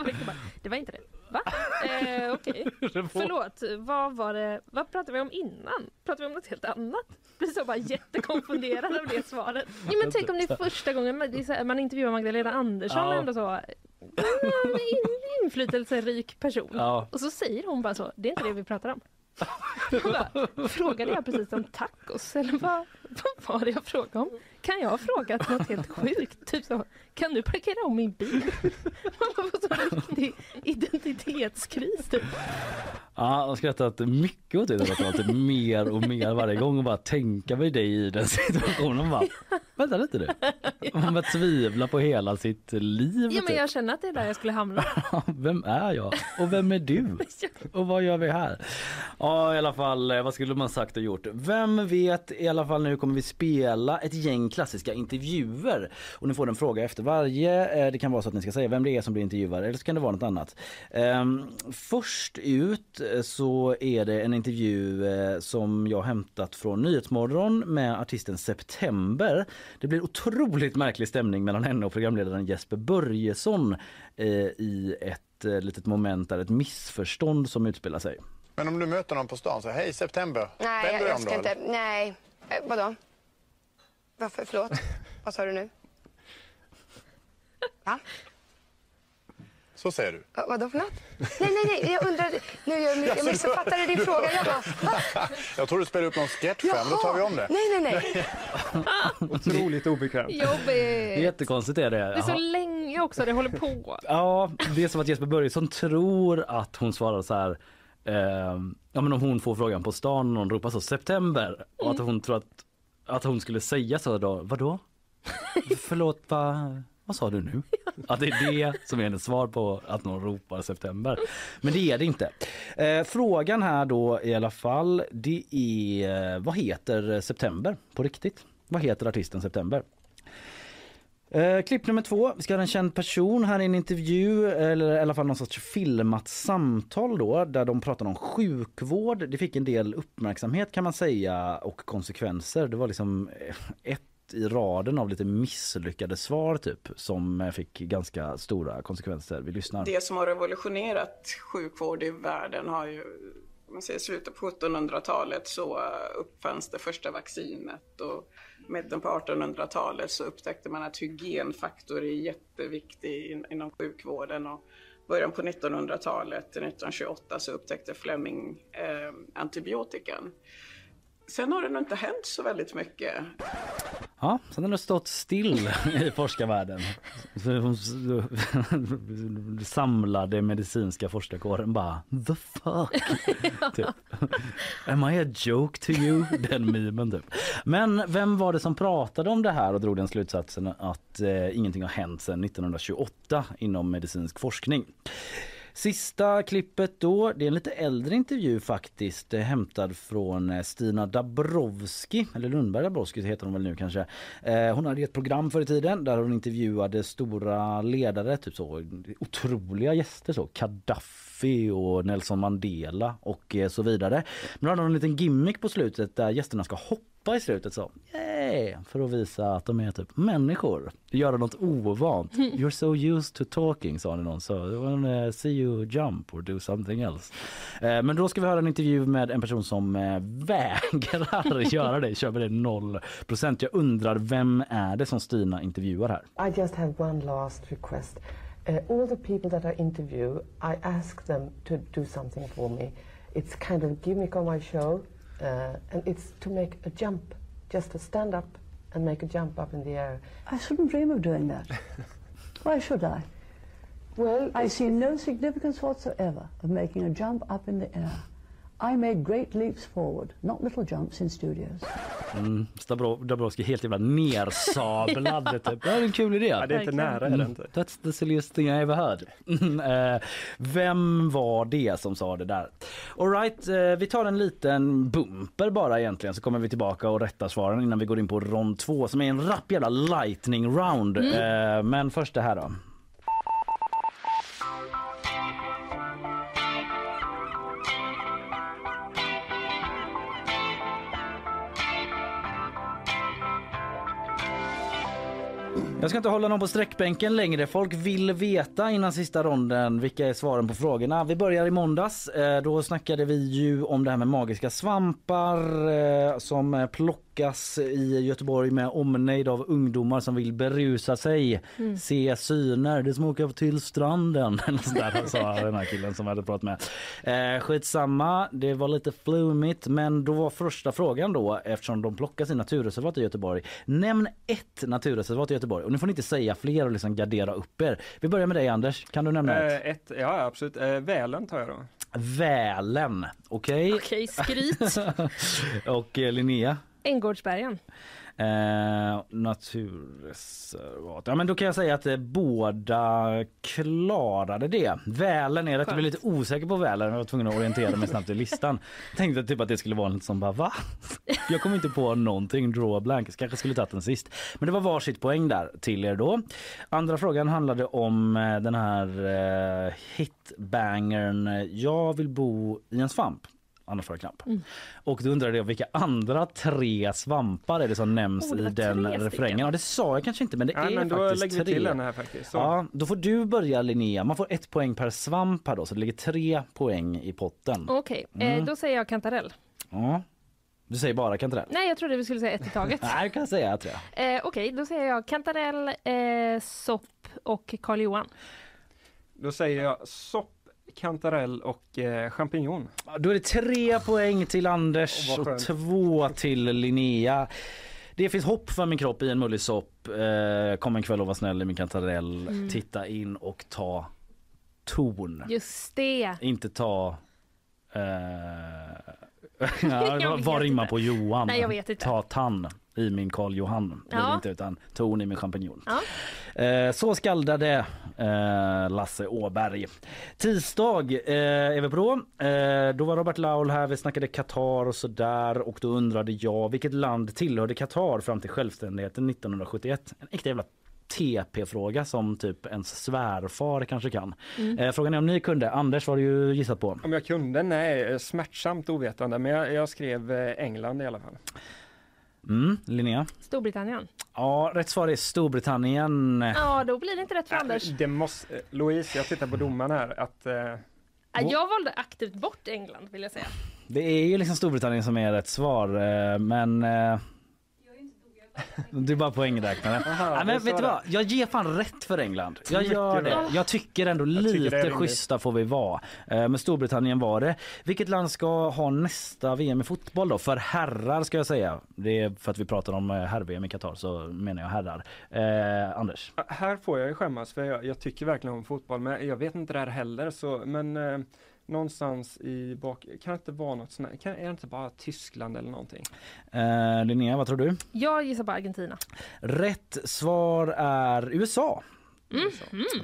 det var inte det. Va? Eh, Okej, okay. förlåt. Vad var det? Vad pratade vi om innan? Pratade vi om något helt annat? Blir så bara jättekonfunderad av det svaret. Ja, men tänk om det är första gången man, här, man intervjuar Magdalena Andersson ja. ändå så mm, inflytelserik person. Ja. Och så säger hon bara så. Det är inte det vi pratar om. Bara, frågade jag precis om tacos eller vad, vad var det jag frågade om? Kan jag ha frågat något helt sjukt? Typ så, kan du parkera om min bil? Man får så riktig identitetskris typ. Ja, jag har skrattat mycket åt det lite mer och mer varje gång och bara tänka mig dig i den situationen. Bara, Vänta lite nu. Man bara tvivlar på hela sitt liv. Ja, men jag känner att det är där jag skulle hamna. vem är jag? Och vem är du? Och vad gör vi här? Ja, i alla fall, eh, vad skulle man sagt och gjort? Vem vet, i alla fall nu kommer vi spela ett gäng klassiska intervjuer. Och ni får en fråga efter varje. Eh, det kan vara så att ni ska säga vem det är som blir intervjuad eller så kan det vara något annat. Ehm, först ut eh, så är det en intervju som jag hämtat från Nyhetsmorgon med artisten September. Det blir otroligt märklig stämning mellan henne och programledaren Jesper Börjesson eh, i ett eh, litet moment där ett missförstånd som utspelar sig. Men om du möter någon på stan, så hej September. Nej, jag, jag ska inte. Nej, eh, vadå? Varför? Förlåt? Vad sa du nu? Va? Så säger du? Va, vadå för något? Nej, nej, nej, jag undrar. Nu, jag, jag missuppfattade din fråga. Jag bara, Jag tror du spelar upp någon sketch för då tar vi om det. Nej, nej, nej. Otroligt obekvämt. Jobbigt. Jättekonstigt är det. Det är så länge också det håller på. Ja, det är som att Jesper Börjesson tror att hon svarar så här. Eh, ja, men om hon får frågan på stan och någon ropar så september och att hon tror att, att hon skulle säga så då. Vadå? Förlåt, vad? vad sa du nu? Att det är det som är hennes svar på att någon ropar september. Men det är det inte. Eh, frågan här då i alla fall, det är vad heter september på riktigt? Vad heter artisten September? Eh, klipp nummer två. Vi ska ha en känd person här i en intervju eller i alla fall någon sorts filmat samtal då där de pratar om sjukvård. Det fick en del uppmärksamhet kan man säga och konsekvenser. Det var liksom eh, ett i raden av lite misslyckade svar typ som eh, fick ganska stora konsekvenser. Vi lyssnar. Det som har revolutionerat sjukvård i världen har ju man säger slutet på 1700-talet så uppfanns det första vaccinet och mitten på 1800-talet så upptäckte man att hygienfaktor är jätteviktig inom sjukvården och början på 1900-talet, 1928, så upptäckte Fleming eh, antibiotikan. Sen har det nog inte hänt så väldigt mycket. Ja, sen har det stått still i forskarvärlden. Samlade medicinska forskarkåren bara the fuck. typ. Am I a joke to you? Den memen typ. Men vem var det som pratade om det här och drog den slutsatsen att eh, ingenting har hänt sedan 1928 inom medicinsk forskning? Sista klippet då, det är en lite äldre intervju faktiskt, eh, hämtad från eh, Stina Dabrowski, eller Lundberg Dabrowski heter hon väl nu kanske. Eh, hon hade ett program förr i tiden där hon intervjuade stora ledare, typ så otroliga gäster så, Gaddafi och Nelson Mandela och eh, så vidare. Men då hade hon en liten gimmick på slutet där gästerna ska hoppa i slutet så, yay, för att visa att de är typ människor. Göra något ovant. You're so used to talking sa någon så I wanna see you jump or do something else. Eh, Men då ska vi höra en intervju med en person som eh, vägrar göra det, kör med det noll procent. Jag undrar vem är det som Stina intervjuar här? I just have one last request. Uh, all the people that I interview, I ask them to do something for me. It's kind of gimmick on my show, uh, and it's to make a jump, just to stand up and make a jump up in the air. I shouldn't dream of doing that. Why should I? Well, I see no significance whatsoever of making a jump up in the air. I made great leaps forward, not little jumps in studios. Mm, Stabro- Dabrowski helt jävla nersablad. typ. Det är en kul idé. Ja, det är inte nära, är det inte. That's the silliest thing I ever heard. Mm, eh, Vem var det som sa det där? All right, eh, vi tar en liten bumper bara egentligen så kommer vi tillbaka och rättar svaren innan vi går in på rond två som är en rapp jävla lightning round. Eh, Men först det här då. Jag ska inte hålla någon på sträckbänken längre. Folk vill veta innan sista ronden vilka är svaren på frågorna. Vi börjar i måndags. Eh, då snackade vi ju om det här med magiska svampar eh, som plockar plockas i Göteborg med omnejd av ungdomar som vill berusa sig, Mm. se syner. Det som åker till stranden. Där sa den här killen som jag hade pratat med. Eh, skitsamma, det var lite flumigt men då var första frågan då eftersom de plockar sina naturreservat i Göteborg. Nämn ett naturreservat i Göteborg och nu får ni inte säga fler och liksom gardera upp er. Vi börjar med dig Anders, kan du nämna ett? Eh, ett, ja absolut, eh, Välen tar jag då. Välen, okej? Okej, skryt. och eh, Linnea? Änggårdsbergen. Eh, naturreservat. Ja men då kan jag säga att eh, båda klarade det. Välen är rätt. Jag blev lite osäker på Välen. Jag var tvungen att orientera mig snabbt i listan. Tänkte typ att det skulle vara något som bara va? Jag kom inte på någonting. Draw a blank. Kanske skulle tagit den sist. Men det var varsitt poäng där till er då. Andra frågan handlade om eh, den här eh, hitbangern Jag vill bo i en svamp. Annars får jag knapp. Mm. Och då undrade jag vilka andra tre svampar är det som nämns Oh, det i var den refrängen? Ja det sa jag kanske inte men det Ja, är men då faktiskt lägger vi tre. till den här faktiskt. Så. Ja, då får du börja Linnea. Man får ett poäng per svamp här då så det ligger tre poäng i potten. Okej, Mm. eh, då säger jag kantarell. Ja. Du säger bara kantarell? Nej, jag trodde vi skulle säga ett i taget. Nej, jag kan säga tror jag. Eh, Okej, då säger jag kantarell, eh, sopp och Karl Johan. Då säger jag sopp, kantarell och eh, champinjon. Då är det tre poäng till Anders och skönt. två till Linnea. Det finns hopp för min kropp i en mullig sopp. Eh, kom en kväll och var snäll i min kantarell. Mm. Titta in och ta ton. Just det. Inte ta... Eh, ja, vad rimmar på Johan? Nej, jag vet inte. Ta tann i min Karl Johan. Ja. inte utan ton i min champinjon. Ja. Eh, så skaldade eh, Lasse Åberg. Tisdag eh, är vi på då. Eh, då var Robert Laul här, vi snackade Qatar och sådär och då undrade jag vilket land tillhörde Qatar fram till självständigheten 1971? En äkta jävla TP-fråga som typ ens svärfar kanske kan. Mm. Eh, frågan är om ni kunde. Anders vad har du ju gissat på? Om jag kunde? Nej, eh, smärtsamt ovetande. Men jag, jag skrev eh, England i alla fall. Mm, Linnea? Storbritannien. Ja, rätt svar är Storbritannien. Ja, då blir det inte rätt för Anders. Det måste, eh, Louise, jag tittar på domaren här. Att, eh, Ja, Jag valde aktivt bort England vill jag säga. Det är ju liksom Storbritannien som är rätt svar eh, men du är bara poängräknare. Aha, ja, det men vet du vad? Jag ger fan rätt för England. Jag gör det. Jag tycker ändå Jag tycker lite schyssta får vi vara. Eh, Men Storbritannien var det. Vilket land ska ha nästa VM i fotboll då? För herrar ska jag säga. Det är för att vi pratar om eh, herr-VM i Qatar så menar jag herrar. Eh, Anders? här får jag ju skämmas för jag, jag tycker verkligen om fotboll. Men jag vet inte det här heller. Så, men eh, någonstans i bak, kan det inte vara något sånt här, kan, är det inte bara Tyskland eller någonting? Eh, Linnea, vad tror du? Jag gissar på Argentina. Rätt svar är USA.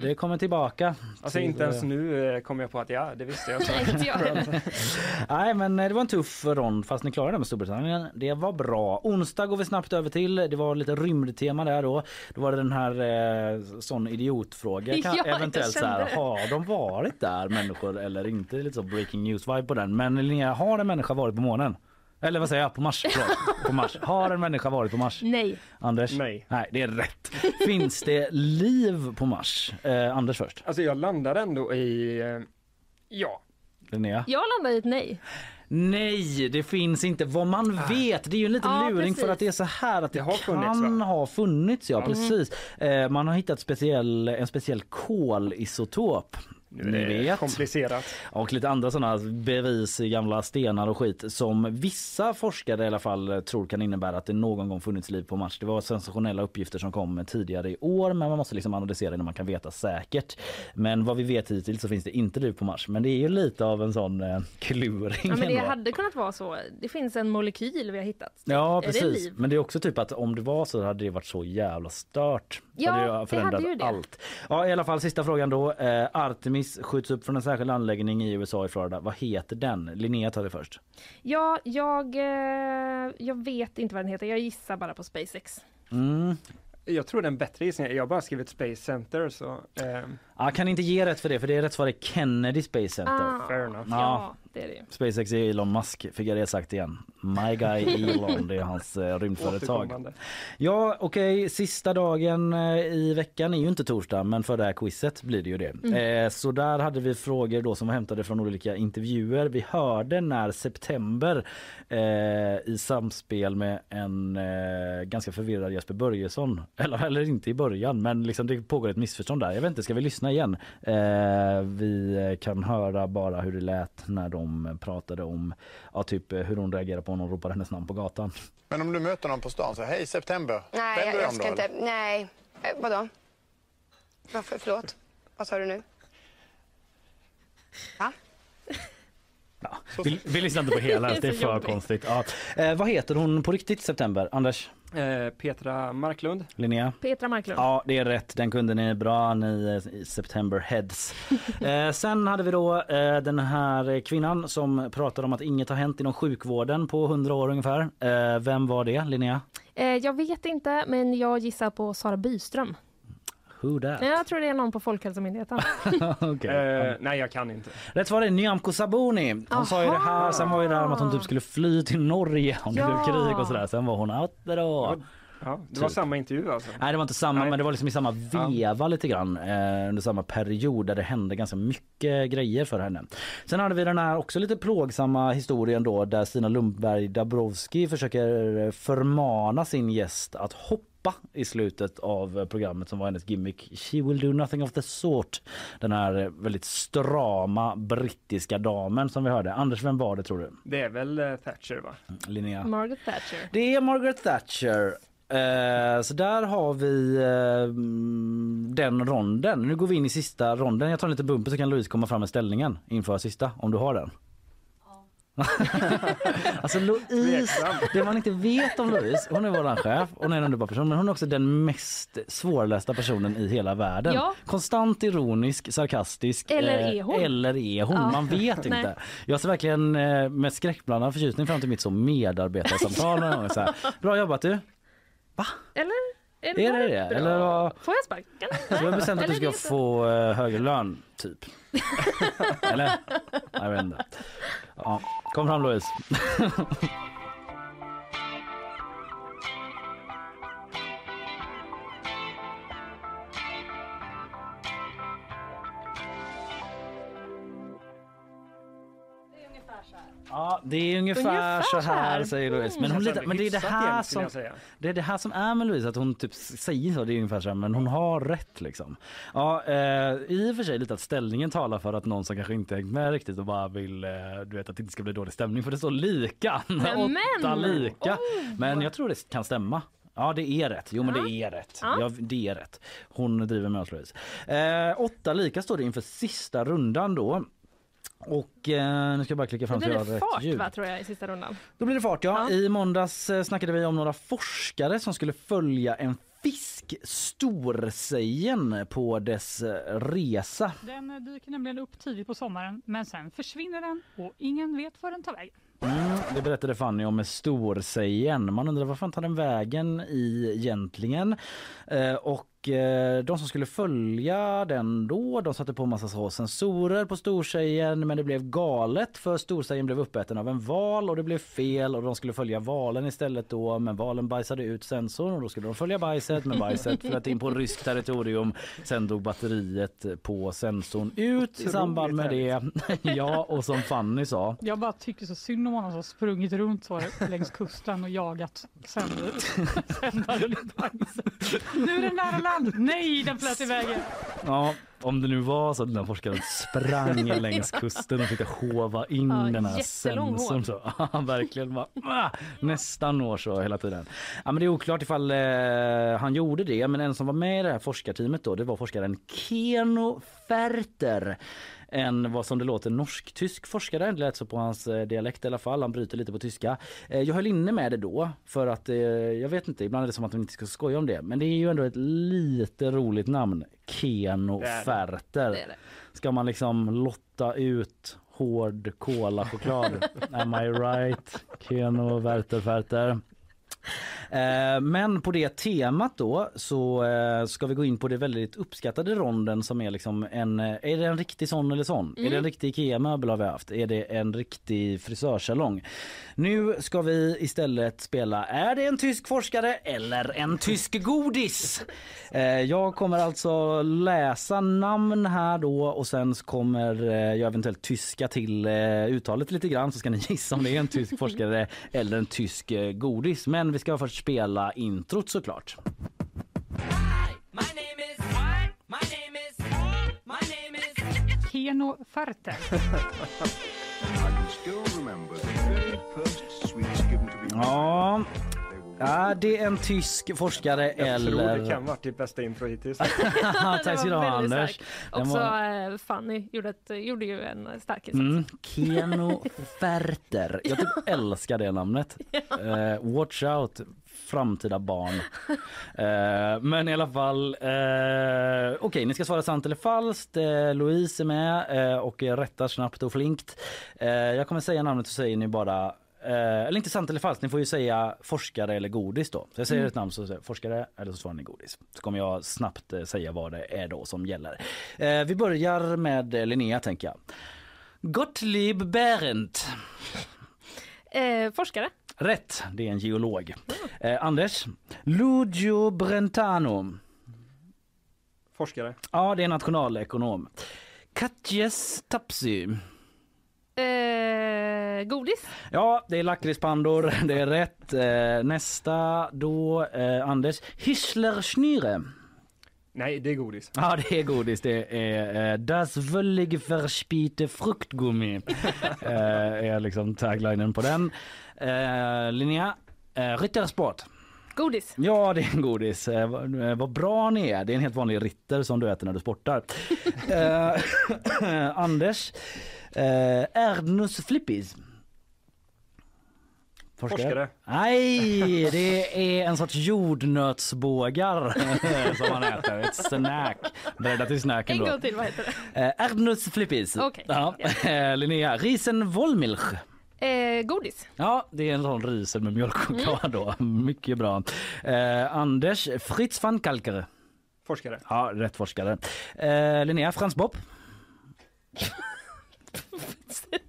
Det kommer tillbaka. Alltså till, inte ens eh, nu eh, kom jag på att ja, det visste jag. Nej, men eh, det var en tuff rond fast ni klarade det med Storbritannien. Det var bra. Onsdag går vi snabbt över till. Det var lite rymdtema där då. Då var det den här eh, sån idiotfråga. Kan, Ja, eventuellt så här, har de varit där människor eller inte? Lite så breaking news vibe på den. Men Linnea, har en människa varit på månen? Eller vad säger jag? På Mars? Förlåt. På Mars. Har en människa varit på Mars? Nej. Anders? Nej. Nej, det är rätt. Finns det liv på Mars? Eh, Anders först. Alltså jag landade ändå i, eh, ja, Linnea? Jag landar i ett nej. Nej, det finns inte. Vad man vet, det är ju en liten Ja, luring precis. för att det är så här att det, har kan funnits, va? ha funnits. Ja, Ja. precis. Eh, man har hittat speciell, en speciell kolisotop. Nu Ni är det komplicerat. Och lite andra sådana bevis i gamla stenar och skit som vissa forskare i alla fall tror kan innebära att det någon gång funnits liv på Mars. Det var sensationella uppgifter som kom tidigare i år men man måste liksom analysera innan man kan veta säkert. Men vad vi vet hittills så finns det inte liv på Mars. Men det är ju lite av en sån eh, kluring Ja, men det ändå. hade kunnat vara så. Det finns en molekyl vi har hittat. Ja Är det precis. liv? Men det är också typ att om det var så hade det varit så jävla stört. Ja, hade det förändrat hade ju det. allt. Ja i alla fall sista frågan då. Eh, Artemis skjuts upp från en särskild anläggning i USA i Florida. Vad heter den? Linnea tar det först. Ja, jag, eh, jag vet inte vad den heter. Jag gissar bara på SpaceX. Mm. Jag tror det är en bättre gissning. Jag har bara skrivit Space Center så... Eh, Jag kan inte ge rätt för det för det är rätt svar är Kennedy Space Center. Ah, fair enough. ja, det är det ju. SpaceX är Elon Musk fick jag det sagt igen. My guy Elon, det är hans eh, rymdföretag. Återkommande. Ja okej, sista dagen eh, i veckan är ju inte torsdag men för det här quizet blir det ju det. Mm. Eh, så där hade vi frågor då som var hämtade från olika intervjuer. Vi hörde när September eh, i samspel med en eh, ganska förvirrad Jesper Börjesson, eller, eller inte i början men liksom det pågår ett missförstånd där. Jag vet inte, ska vi lyssna igen? Eh, vi kan höra bara hur det lät när de pratade om ja, typ hur hon reagerar på när någon ropar hennes namn på gatan. Men om du möter någon på stan så hej september. Nej, Vänder jag, jag om ska då, inte. eller? Nej. Eh, vadå? Varför? Förlåt? Vad sa du nu? Va? Vi, vi lyssnar inte på hela, det är för jobbigt. konstigt. Ja. Eh, vad heter hon på riktigt September? Anders? Eh, Petra Marklund. Linnea? Petra Marklund. Ja, det är rätt. Den kunde ni bra, ni eh, i September Heads. eh, sen hade vi då eh, den här kvinnan som pratade om att inget har hänt inom sjukvården på 100 år ungefär. Eh, vem var det, Linnea? Eh, jag vet inte, men jag gissar på Sara Byström. Who that? Jag tror det är någon på Folkhälsomyndigheten. Okej. Eh, nej, jag kan inte. Rätt svar är Nyamko Sabuni. Hon sa ju det här, sen var ju det här att hon typ skulle fly till Norge om det Ja. blev krig och sådär. Sen var hon out the door. Ja, det var Typ. samma intervju alltså. Nej det var inte samma Nej. men det var liksom i samma veva lite grann eh, under samma period där det hände ganska mycket grejer för henne. Sen hade vi den här också lite plågsamma historien då där Stina Lundberg Dabrowski försöker förmana sin gäst att hoppa i slutet av programmet som var hennes gimmick. She will do nothing of the sort. Den här väldigt strama brittiska damen som vi hörde. Anders, vem var det tror du? Det är väl eh, Thatcher va? Linnea? Margaret Thatcher. Det är Margaret Thatcher. Eh, så där har vi eh, den ronden. Nu går vi in i sista ronden. Jag tar en liten bumper så kan Louise komma fram med ställningen inför sista om du har den. alltså Louise, det man inte vet om Louise, hon är vår chef, hon är en underbar person men hon är också den mest svårlästa personen i hela världen. Ja. Konstant ironisk, sarkastisk. Eller eh, är hon? Eller är hon? Ja. Man vet Nej. inte. Jag ser verkligen eh, med skräckblandad förtjusning fram till mitt så medarbetarsamtal. någon gång så här. Bra jobbat du! Eller? Är det det? bra? Eller vad? Får jag sparken? Så du har bestämt att du ska det- få eh, högre lön, typ? Eller? Jag vet inte. Ja, kom fram Louise. Ja, det är ungefär, Ungefär så så här säger Louise. Men, hon Känns lite, men det är det här som det är det här som är med Louise, att hon typ säger så. Det är ungefär så här, men hon har rätt liksom. Ja, eh, i och för sig lite att ställningen talar för att någon som kanske inte hängt med riktigt och bara vill, eh, du vet att det inte ska bli dålig stämning för det står lika. Nämen! Åtta lika. Oh. Men jag tror det kan stämma. Ja det är rätt. Jo men det är rätt. Ja. Ja, det är rätt. Hon driver med oss Louise. Eh, åtta lika står det inför sista rundan då. Och eh, nu ska jag bara klicka Då fram så blir det fart ljud. va, tror jag, i sista rundan. Då blir det fart ja. Ja. I måndags eh, snackade vi om några forskare som skulle följa en fisk storsejen på dess eh, resa? Den eh, dyker nämligen upp tidigt på sommaren men sen försvinner den och ingen vet var den tar vägen. Mm, det berättade Fanny om med storsejen. Man undrar var fan tar den vägen i egentligen? Eh, och de som skulle följa den då, de satte på massa så sensorer på storsejen men det blev galet för storsejen blev uppäten av en val och det blev fel och de skulle följa valen istället då men valen bajsade ut sensorn och då skulle de följa bajset men bajset flöt in på ryskt territorium. Sen dog batteriet på sensorn ut i samband med det. ja och som Fanny sa Jag bara tycker så synd om honom som sprungit runt så längs kusten och jagat sändare. Nu är den nära land! Nej, den flöt iväg! Ja, om det nu var så att den forskaren sprang längs kusten och försökte hova in Ja, den här sensorn. Så. Ja, verkligen. Bara, ah, nästan når så hela tiden. Ja, men det är oklart ifall eh, han gjorde det. Men en som var med i det här forskarteamet då, det var forskaren Keno Ferter. En vad som det låter norsk-tysk forskare. Det lät så på hans eh, dialekt i alla fall. Han bryter lite på tyska. Eh, jag höll inne med det då för att eh, jag vet inte, ibland är det som att man inte ska skoja om det. Men det är ju ändå ett lite roligt namn. Keno. Ferter. Ska man liksom lotta ut hård kola-choklad? Am I right? Keno Werther Ferter. Eh, Men på det temat då så eh, ska vi gå in på det väldigt uppskattade ronden som är liksom en, eh, är det en riktig sån eller sån? Är det en riktig IKEA-möbel har vi haft? Är det en riktig frisörsalong? Nu ska vi istället spela Är det en tysk forskare eller en tysk godis? Jag kommer alltså läsa namn här då och sen kommer jag eventuellt tyska till uttalet lite grann så ska ni gissa om det är en tysk forskare eller en tysk godis. Men vi ska först spela introt såklart. Keno Ferter. Ja, ja det är en tysk forskare Jag tror eller... det kan varit ditt bästa intro hittills. Tack ska du ha Anders. Också var- eh, Fanny gjorde, ett, gjorde ju en stark insats. Mm, Keno Ferter. Jag typ älskar det namnet. Eh, watch out framtida barn. Eh, men i alla fall, eh, okej ni ska svara sant eller falskt. Eh, Louise är med eh, och rättar snabbt och flinkt. Jag kommer säga namnet så säger ni bara Eh, eller inte sant eller falskt, ni får ju säga forskare eller godis då. Så jag säger Mm. ett namn så säger forskare eller så svarar ni godis. Så kommer jag snabbt eh, säga vad det är då som gäller. Eh, vi börjar med Linnea tänker jag. Gottlieb Behrendt. Eh, forskare. Rätt, det är en geolog. Eh, Anders. Lucio Brentano. Forskare. Ja, det är nationalekonom. Katjes Tapsy. Eh, godis. Ja, det är lakritspandor, det är rätt. Eh, nästa då, eh, Anders. Hischler Nej, det är godis. Ja, det är godis. Det är eh, Das völlig verspite fruktgummi. eh, är liksom taglinen på den. Eh, Linnea, eh, Rittersport. Godis. Ja, det är en godis. Eh, vad, eh, vad bra ni är. Det är en helt vanlig ritter som du äter när du sportar. eh, Anders, eh, Erdnus flippis. Forskare. Nej, det är en sorts jordnötsbågar som man äter. Ett snack. Bredda till snacken En då. gång till, vad heter det? Eh, Erdnuss flippis. Okej. Ja. Eh, Linnea, risen Wollmilch. Eh, godis. Ja, det är en sån risen med mjölkchoklad då. Mycket bra. Eh, Anders, Fritz van Kalker. Forskare. Ja, rätt forskare. Eh, Linnea, Frans Bopp.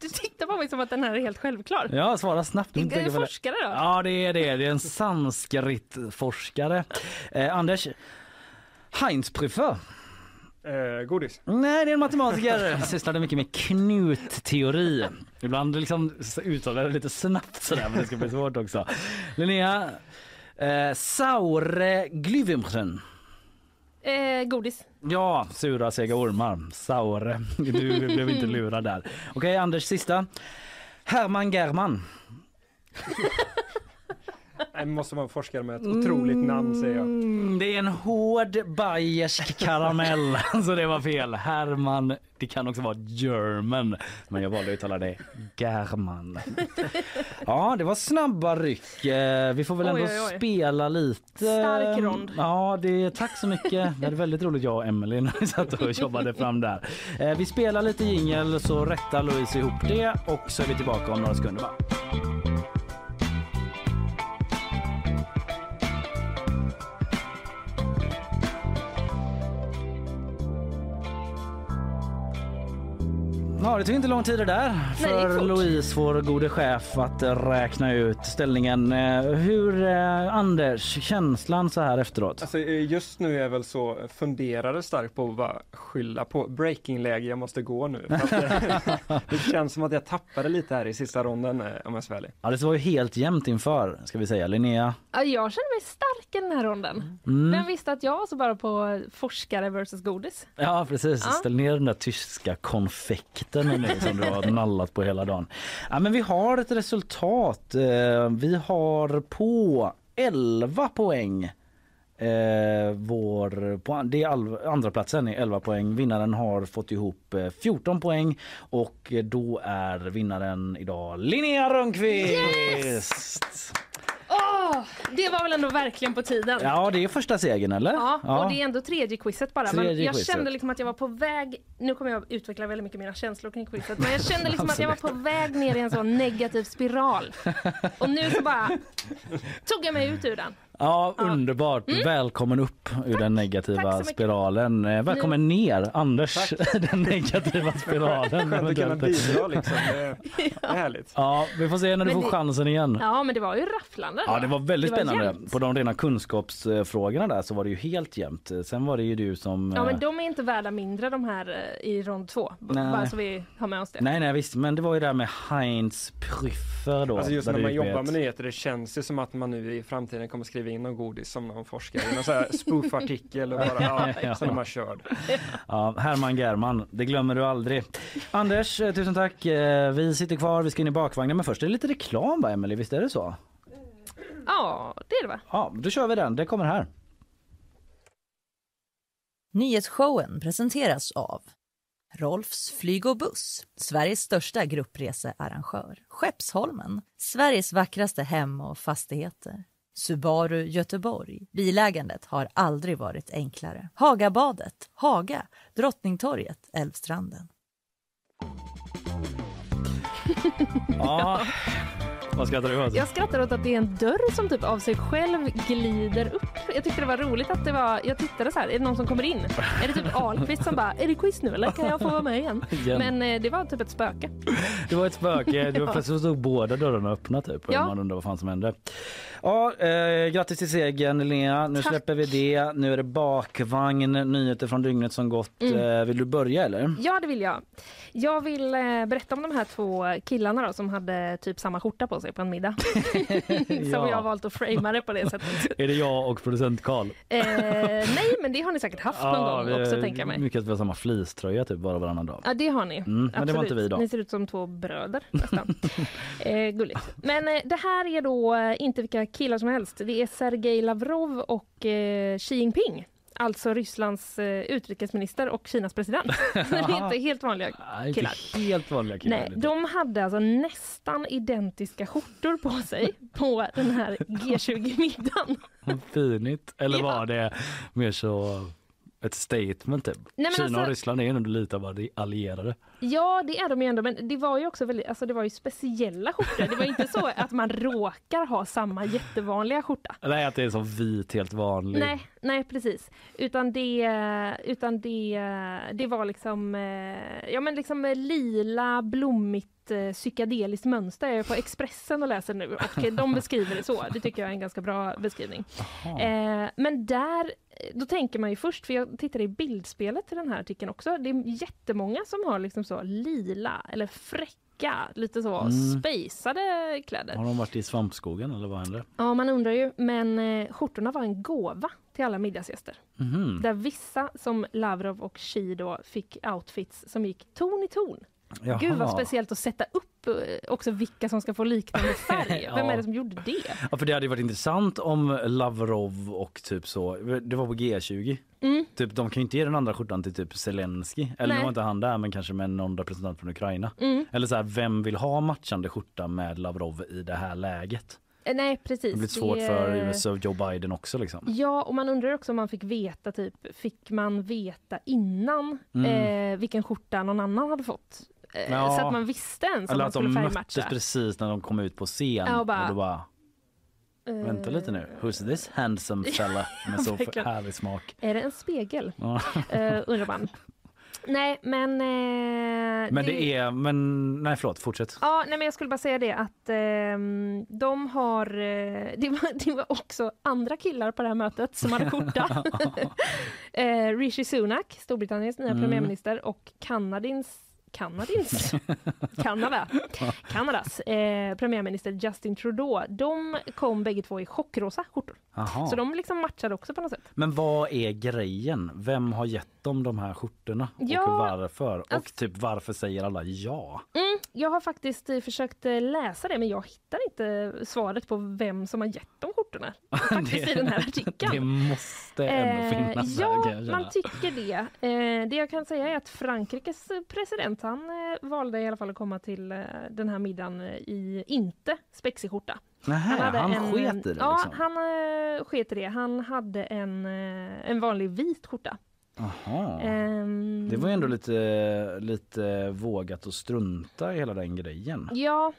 Du tittar på mig som att den här är helt självklar. Ja, svara snabbt. Är Inte det forskare då? Ja, det är det. Det är en sanskritforskare. Eh, Anders, Heinz Prüfer. Eh, godis. Nej, det är en matematiker. Sysslade mycket med knutteori. Ibland liksom uttalar det lite snabbt sådär, men det ska bli svårt också. Linnea, eh, Saure Glühwürmchen. Eh, godis. Ja, sura sega ormar. Saure. Du, blev inte lurad där. Okej, Anders sista. Herman German. Det måste vara en forskare med ett otroligt namn säger jag. Mm, det är en hård bayersk karamell, så det var fel. Herman, det kan också vara German, men jag valde att uttala det German. Ja, det var snabba ryck. Eh, Vi får väl ändå Oj, oj, spela lite. Stark rond. Ja, det, tack så mycket. Det är väldigt roligt jag och Emelie när vi satt och jobbade fram där. Eh, Vi spelar lite jingel så rättar Louise ihop det och så är vi tillbaka om några sekunder bara. Ja, det tog inte lång tid det där det för fort. Louise, vår gode chef, att eh, räkna ut ställningen. Eh, Hur, eh, Anders, känslan så här efteråt? Alltså, eh, just nu är jag väl så funderade starkt på att bara skylla på breakingläge, jag måste gå nu. Det, det känns som att jag tappade lite här i sista ronden om jag ärlig. Ja, det var ju helt jämnt inför, ska vi säga. Linnea? Ja, jag känner mig stark i den här ronden. Mm. Vem visste att jag så bara på forskare versus godis? Ja, precis. Ja. Ställ ner den där tyska konfekten nu som du har nallat på hela dagen. Ja, men vi har ett resultat. Eh, Vi har på 11 poäng Eh, vår, på, det är all, andra platsen är 11 poäng. Vinnaren har fått ihop eh, 14 poäng och eh, då är vinnaren idag Linnea Rönnqvist! Åh, det var väl ändå verkligen på tiden. Ja, det är första segern eller? Ja, och det är ändå tredje quizet bara. Men Tredje jag quizet. kände liksom att jag var på väg, nu kommer jag utveckla väldigt mycket mina känslor kring quizet, men jag kände liksom att jag var på väg ner i en sån negativ spiral. Och nu så bara tog jag mig ut ur den. Ja, underbart. Välkommen upp ur den negativa Tack så mycket. spiralen. Eh, Välkommen ner, Anders, den negativa spiralen. Skönt att kunna bidra liksom. Är härligt. Ja, vi får se när du Men får det- chansen igen. Ja, men det var ju rafflande. Ja, det var väldigt Det var spännande. jämnt. På de rena kunskapsfrågorna där så var det ju helt jämnt. Sen var det ju du som... Ja, eh, men de är inte värda mindre de här eh, i rond två. Nej. Bara så vi har med oss det. Nej, nej visst, men det var ju det här med Heinz Prüffer då. Alltså just när man jobbar med nyheter, det känns ju som att man nu i framtiden kommer skriva in någon godis som någon forskare i någon sån här spoof-artikel och bara, ja, Ja. så de har körd. Ja, Herman German, det glömmer du aldrig. Anders, eh, tusen tack. Eh, Vi sitter kvar, vi ska in i bakvagnen. Men först är det lite reklam va, Emelie? Visst är det så? Ja, det är det va? Ja, då kör vi den. Det kommer här. Nyhetsshowen presenteras av Rolfs flyg och buss, Sveriges största gruppresearrangör. Skeppsholmen, Sveriges vackraste hem och fastigheter. Subaru Göteborg. Bilägandet har aldrig varit enklare. Hagabadet, Haga, Drottningtorget, Älvstranden. Ja, vad skrattar du åt? Jag skrattar åt att det är en dörr som typ av sig själv glider upp. Jag tyckte det var roligt att det var, jag tittade så här, är det någon som kommer in? Är det typ Ahlqvist som bara, är det quiz nu eller kan jag få vara med igen? Igen. Men eh, det var typ ett spöke. Det var ett spöke. Det var Ja. stod båda dörrarna öppna typ. Och Ja. Man undrar vad fan som hände. Ja, eh, grattis till segern Linnea. Nu Tack. släpper vi det. Nu är det bakvagn, nyheter från dygnet som gått. Mm. Eh, vill du börja eller? Ja, det vill jag. Jag vill eh, berätta om de här två killarna då, som hade typ samma skjorta på sig på en middag. som Ja. jag har valt att framea det på det sättet. Är det jag och producent Karl? Eh, nej, men det har ni säkert haft någon gång vi- också, tänker jag mig. Mycket att vi har samma fleecetröja typ bara varannan dag. Ja, det har ni. Mm, men det var inte vi då. Ni ser ut som två bröder nästan. eh, gulligt. Men eh, det här är då eh, inte vilka killar som helst. Det är Sergej Lavrov och eh, Xi Jinping. Alltså Rysslands eh, utrikesminister och Kinas president. det är inte helt vanliga Nej, killar. helt vanliga killar. Nej, de hade alltså nästan identiska skjortor på sig på den här G20-middagen. Finigt. Eller Ja. var det mer så ett statement typ? men Kina alltså- och Ryssland är ju ändå lite av allierade. Ja, det är de ju ändå, men det var ju också väldigt, alltså det var ju speciella skjortor. Det var inte så att man råkar ha samma jättevanliga skjorta. Nej, att det är så vit, helt vanlig. Nej, nej precis. Utan det, utan det, det var liksom, eh, ja men liksom lila, blommigt, eh, psykedeliskt mönster. Jag är på Expressen och läser nu och de beskriver det så. Det tycker jag är en ganska bra beskrivning. Eh, men där, eh, då tänker man ju först, för jag tittade i bildspelet till den här artikeln också, det är jättemånga som har liksom så lila eller fräcka, lite så Mm. spejsade kläder. Har de varit i svampskogen eller vad hände? Ja, man undrar ju. Men eh, skjortorna var en gåva till alla middagsgäster. Mhm. Där vissa, som Lavrov och Xi då, fick outfits som gick ton i ton. Jaha. Gud vad speciellt att sätta upp eh, också vilka som ska få liknande färg. Ja. Vem är det som gjorde det? Ja, för det hade ju varit intressant om Lavrov och typ så, det var på G20. Mm. Typ, de kan ju inte ge den andra skjortan till typ Zelensky. Eller Nej. inte han där men kanske med någon representant från Ukraina. Mm. Eller så här, vem vill ha matchande skjorta med Lavrov i det här läget? Eh, Nej precis. Det blir svårt Det- för USA och Joe Biden också liksom. Ja, och man undrar också om man fick veta, typ, fick man veta innan Mm. eh, vilken skjorta någon annan hade fått? Eh, Ja. Så att man visste ens om Eller man att skulle de möttes färgmatcha. precis när de kom ut på scen. Ja, och bara- och då bara, Eh, vänta lite nu, who's this handsome fella med så härlig smak? Är det en spegel? Ja. Eh, undrar man. Nej, men... Eh, Men det är, men nej förlåt, fortsätt. Ja, nej, men jag skulle bara säga det att ehm, de har... Eh, det, var, det var också andra killar på det här mötet som hade skjorta. eh, Rishi Sunak, Storbritanniens nya Mm. premiärminister och Kanadins Kanadins? Kanada. Kanadas eh, premiärminister Justin Trudeau. De kom bägge två i chockrosa skjortor. Jaha. Så de liksom matchade också på något sätt. Men vad är grejen? Vem har gett dem de här skjortorna? Ja, och varför? Och alltså- typ varför säger alla ja? Mm, jag har faktiskt eh, försökt eh, läsa det men jag hittar inte svaret på vem som har gett dem skjortorna. Faktiskt i den här artikeln. Det måste ändå Eh, finnas där, Ja, man tycker det. Eh, det jag kan säga är att Frankrikes president han eh, valde i alla fall att komma till eh, den här middagen eh, i inte spexig skjorta. Nähä, han sket i det, Ja, liksom. han eh, sket i det. Han hade en, en vanlig vit skjorta. Jaha. Ehm, Det var ändå lite, lite vågat att strunta i hela den grejen. Ja,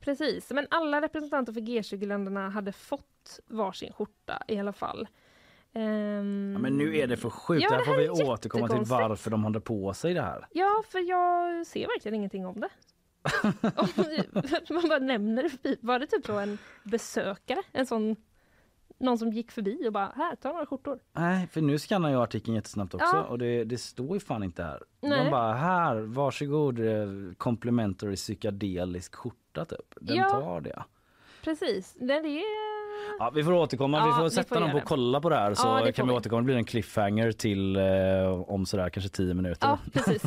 precis. Men alla representanter för G20-länderna hade fått varsin skjorta i alla fall. Ehm, Ja, men nu är det för sjukt. Ja, det får vi återkomma till varför de håller på sig det här. Ja, för jag ser verkligen ingenting om det. Man bara nämner det förbi. Var det typ så en besökare? En sån, någon som gick förbi och bara, här, ta några skjortor. Nej, för nu skannar jag artikeln jättesnabbt också Ja. och det, det står ju fan inte här. Nej. De bara, här, varsågod, eh, complimentary psykedelisk skjorta typ. Den Ja. tar det. Det, det är... Ja, vi får återkomma. Ja, vi får vi sätta får någon på att kolla på det här så Ja, det kan vi vi. återkomma. Det blir en cliffhanger till eh, om sådär kanske tio minuter. Ja, precis.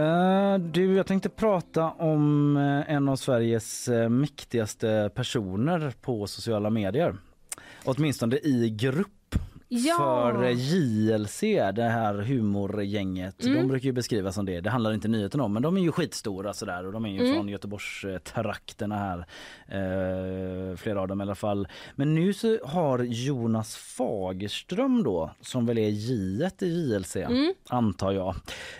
Eh, du, jag tänkte prata om eh, en av Sveriges uh, mäktigaste personer på sociala medier. Åtminstone i grupp. Ja. För JLC, det här humorgänget, Mm. de brukar ju beskrivas som det. Det handlar inte nyheten om, men de är ju skitstora sådär och de är ju Mm. från Göteborgstrakterna här. Eh, flera av dem i alla fall. Men nu så har Jonas Fagerström då, som väl är J i JLC, Mm. antar jag,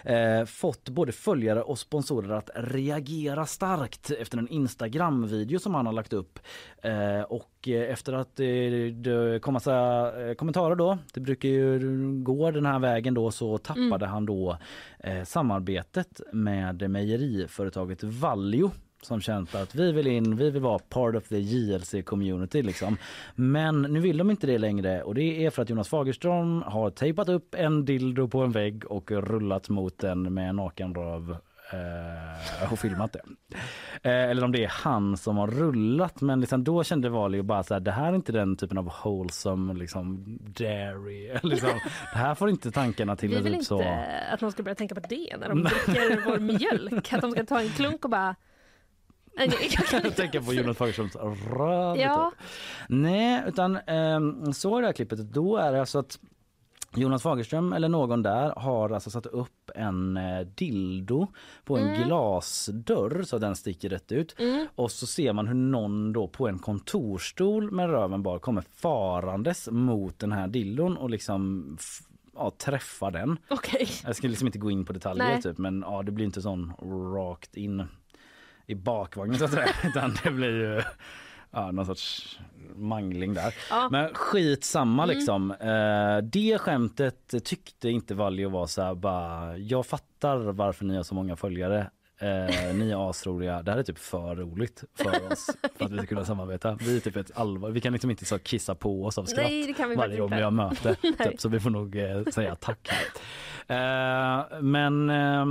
eh, fått både följare och sponsorer att reagera starkt efter en Instagram-video som han har lagt upp. Eh, och eh, efter att det, det kom massa eh, kommentarer då, det brukar ju gå den här vägen då, så tappade han då eh, samarbetet med mejeriföretaget Valjo som känt att vi vill in, vi vill vara part of the JLC community liksom. Men nu vill de inte det längre och det är för att Jonas Fagerström har tejpat upp en dildo på en vägg och rullat mot den med en naken röv eh, och filmat det. Eh, eller om det är han som har rullat men liksom då kände Valio bara så här, det här är inte den typen av wholesome liksom dairy. liksom, det här får inte tankarna till Vi vill typ inte så. att de ska börja tänka på det när de dricker vår mjölk. Att de ska ta en klunk och bara... Jag tänker på Jonas Fagerströms röv. Ja. typ. Nej, utan um, så i det här klippet, då är det alltså att Jonas Fagerström eller någon där har alltså satt upp en eh, dildo på en Mm. glasdörr så den sticker rätt ut. Mm. Och så ser man hur någon då på en kontorstol med röven bar kommer farandes mot den här dildon och liksom ja, träffar den. Okej. Jag ska liksom inte gå in på detaljer Nej. typ men ja det blir inte sån rakt in i bakvagnen så att säga utan det blir ju ja, någon sorts mangling där. Ja. Men skit samma Mm. liksom. Eh, det skämtet tyckte inte Valjo var så här bara jag fattar varför ni har så många följare. Eh, ni är asroliga. Det här är typ för roligt för oss för att vi ska kunna samarbeta. Vi är typ ett allvar. Vi kan liksom inte så kissa på oss av skratt Nej, det kan vi varje gång vi har möte. Typ, så vi får nog eh, säga tack. Eh, men eh,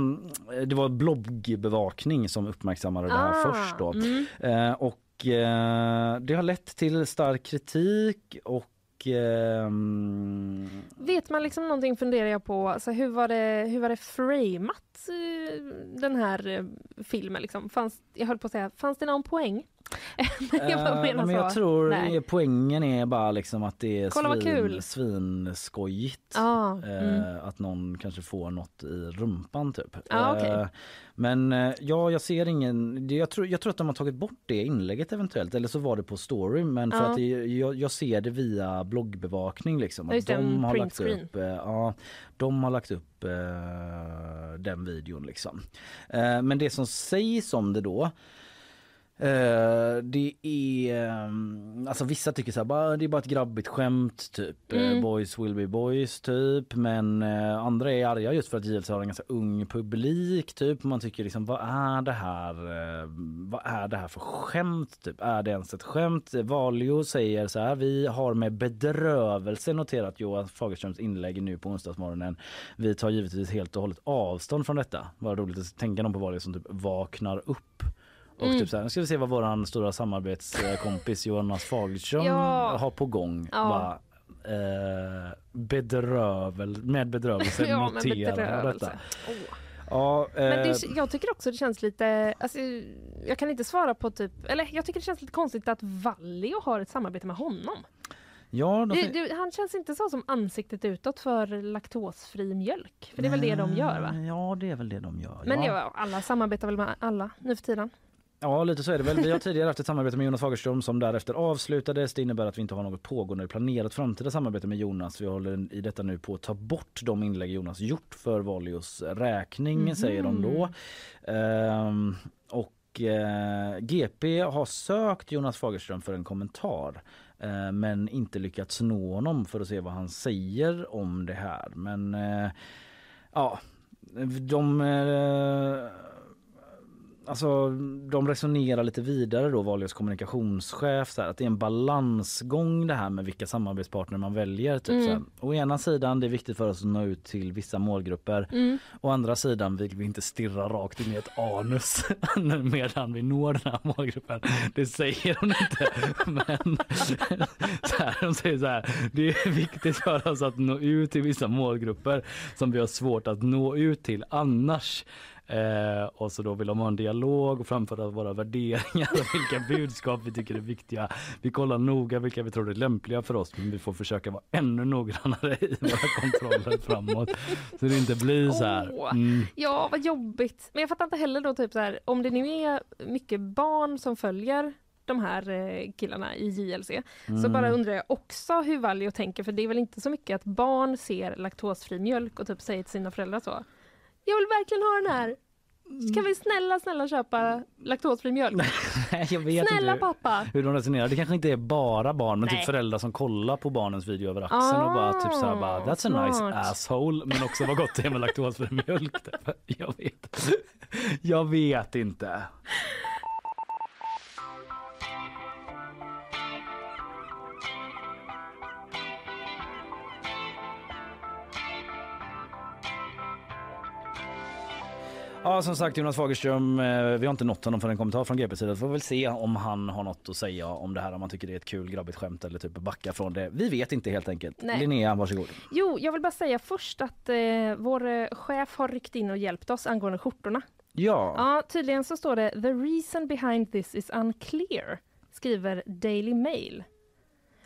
det var bloggbevakning som uppmärksammade det här Ah, först då. mm. Eh, och eh, det har lett till stark kritik och ehm, Vet man liksom någonting funderar jag på, alltså hur var det, hur var det framat eh, den här eh, filmen liksom? Fanns, jag höll på att säga, fanns det någon poäng? Jag Eh, menar men jag tror Nej. poängen är bara liksom att det är Kolla svin, svinskojigt. Ja, Eh, mm. Att någon kanske får något i rumpan typ. Ja, okej. Eh, Men eh, ja, jag ser ingen... Jag tror, jag tror att de har tagit bort det inlägget eventuellt. Eller så var det på story. Men för att det, jag, jag ser det via bloggbevakning liksom. Att de har lagt screen. upp, eh, ja, de har lagt upp den videon liksom. Men det som sägs om det då Eh, det är, ehm, alltså vissa tycker så här, bara, det är bara ett grabbigt skämt typ. Eh, Mm. boys will be boys typ. Men eh, andra är arga just för att JLC har en ganska ung publik typ. Man tycker liksom, vad är det här? vad är det här för skämt typ? Är det ens ett skämt? Valio säger så här, vi har med bedrövelse noterat Johan Fagerströms inlägg nu på onsdagsmorgonen. Vi tar givetvis helt och hållet avstånd från detta. Vad roligt att tänka någon på Valio som typ vaknar upp och Mm. typ så här, nu ska vi se vad våran stora samarbetskompis Jonas Fagerström Ja. har på gång. Ja. Bara, eh, bedrövel, med bedrövelse Ja, bedrövelse. detta. Ja, eh, Men det, jag tycker också det känns lite, alltså, jag kan inte svara på typ, eller jag tycker det känns lite konstigt att Vallio har ett samarbete med honom. ja, de, Det, det, han känns inte så som ansiktet utåt för laktosfri mjölk. För det är väl det de gör va? Ja, det är väl det de gör. Men ja. ja, alla samarbetar väl med alla nu för tiden. Ja, lite så är det väl. Vi har tidigare haft ett samarbete med Jonas Fagerström som därefter avslutades. Det innebär att vi inte har något pågående planerat framtida samarbete med Jonas. Vi håller i detta nu på att ta bort de inlägg Jonas gjort för Valios räkning, Mhm. säger de då. Ehm, och eh, GP har sökt Jonas Fagerström för en kommentar eh, men inte lyckats nå honom för att se vad han säger om det här. Men eh, ja, de eh, Alltså de resonerar lite vidare då, Valios kommunikationschef, så här, att det är en balansgång det här med vilka samarbetspartner man väljer. Typ, Mm. så här. Å ena sidan det är viktigt för oss att nå ut till vissa målgrupper. Mm. Å andra sidan vill vi inte stirra rakt in i ett anus medan vi når den här målgruppen. Det säger hon inte. Men så här, de säger så här, det är viktigt för oss att nå ut till vissa målgrupper som vi har svårt att nå ut till annars. Eh, och så då vill de ha en dialog och framföra våra värderingar och vilka budskap vi tycker är viktiga. Vi kollar noga vilka vi tror är lämpliga för oss men vi får försöka vara ännu noggrannare i våra kontroller framåt. Så det inte blir så här. Mm. Ja, vad jobbigt. Men jag fattar inte heller då typ så här, om det nu är mycket barn som följer de här eh, killarna i JLC så Mm. bara undrar jag också hur Valjo tänker för det är väl inte så mycket att barn ser laktosfri mjölk och typ säger till sina föräldrar så. Jag vill verkligen ha den här. Kan vi snälla, snälla köpa laktosfri mjölk? Nej, jag vet Snälla inte pappa! hur de resonerar. Det kanske inte är bara barn men Nej. typ föräldrar som kollar på barnens video över axeln och bara typ så här bara that's a nice smart. asshole men också vad gott det är med laktosfri mjölk. Typ. Jag vet. Jag vet inte. Ja som sagt Jonas Fagerström, eh, vi har inte nått honom för en kommentar från GP sida. Får väl se om han har något att säga om det här, om han tycker det är ett kul grabbigt skämt eller typ backa från det. Vi vet inte helt enkelt. Nej. Linnea, varsågod. Jo, jag vill bara säga först att eh, vår eh, chef har ryckt in och hjälpt oss angående skjortorna. Ja. Ja, tydligen så står det “The reason behind this is unclear”, skriver Daily Mail.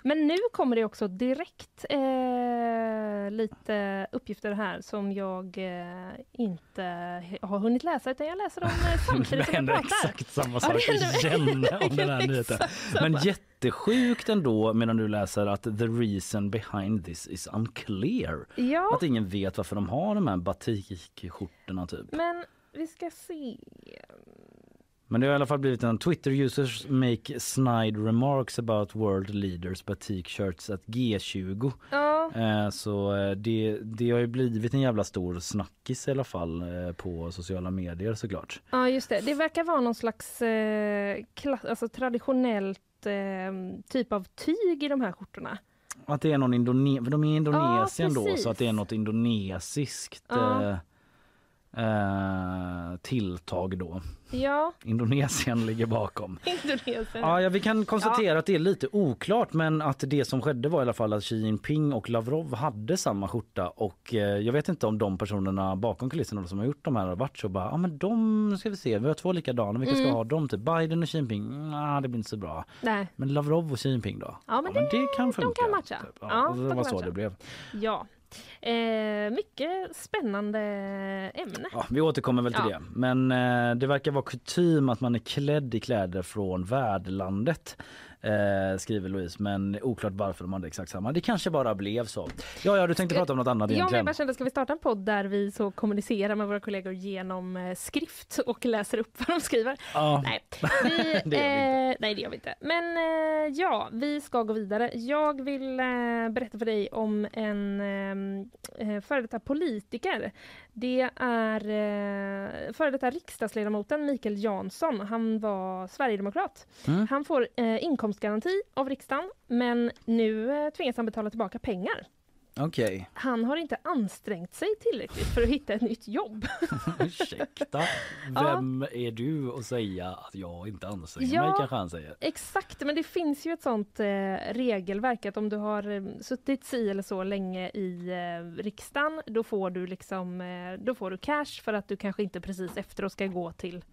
Men nu kommer det också direkt eh, lite uppgifter här som jag eh, inte har hunnit läsa utan jag läser dem eh, samtidigt som jag pratar. exakt samma Ja, sak händer igen om den här nyheten. Men jättesjukt ändå medan du läser att the reason behind this is unclear. Ja. Att ingen vet varför de har de här batikskjortorna typ. Men vi ska se. Men det har i alla fall blivit en Twitter users make snide remarks about world leaders batik shirts at G20. Ja. Eh, Så eh, det, det har ju blivit en jävla stor snackis i alla fall eh, på sociala medier såklart. Ja, just det. Det verkar vara någon slags eh, kla- alltså traditionellt eh, typ av tyg i de här skjortorna. Att det är någon Indone- för de är i Indonesien då precis. så att det är något indonesiskt Ja. Eh, tilltag då. Ja, Indonesien ligger bakom. Indonesien. Ja, ja, vi kan konstatera att det är lite oklart men att det som skedde var i alla fall att Xi Jinping och Lavrov hade samma skjorta och eh, jag vet inte om de personerna bakom kulisserna som har gjort de här har varit så bara, ja men de ska vi se, vi har två likadana, vilka ska Mm. ha dem? Typ Biden och Xi Jinping, nah, det blir inte så bra. Nej. Men Lavrov och Xi Jinping då? Ja, men det, kan funka. de kan matcha. Typ. Ja, Ja, det var så matcha. det blev. Ja. Eh, mycket spännande ämne. Ja, vi återkommer väl till Ja. det. Men eh, det verkar vara kutym att man är klädd i kläder från värdlandet. Eh, skriver Louise, men oklart varför de hade exakt samma. Det kanske bara blev så. Ja, ja du tänkte prata om något annat Ja, men jag egentligen. bara kände, ska vi starta en podd där vi så kommunicerar med våra kollegor genom eh, skrift och läser upp vad de skriver? Ja. Nej, vi, Det eh, nej, det gör vi inte. Men eh, ja, vi ska gå vidare. Jag vill eh, berätta för dig om en eh, före detta politiker. Det är eh, före detta riksdagsledamoten Mikael Jansson. Han var sverigedemokrat. Mm. Han får eh, inkomstgaranti av riksdagen men nu eh, tvingas han betala tillbaka pengar. Okej, Han har inte ansträngt sig tillräckligt för att hitta ett nytt jobb. ursäkta. Vem är du att säga att jag inte anstränger Ja. mig kanske han säger. Exakt, men det finns ju ett sånt eh, regelverk att om du har eh, suttit si eller så länge i eh, riksdagen då får du liksom eh, då får du cash för att du kanske inte precis efteråt ska gå till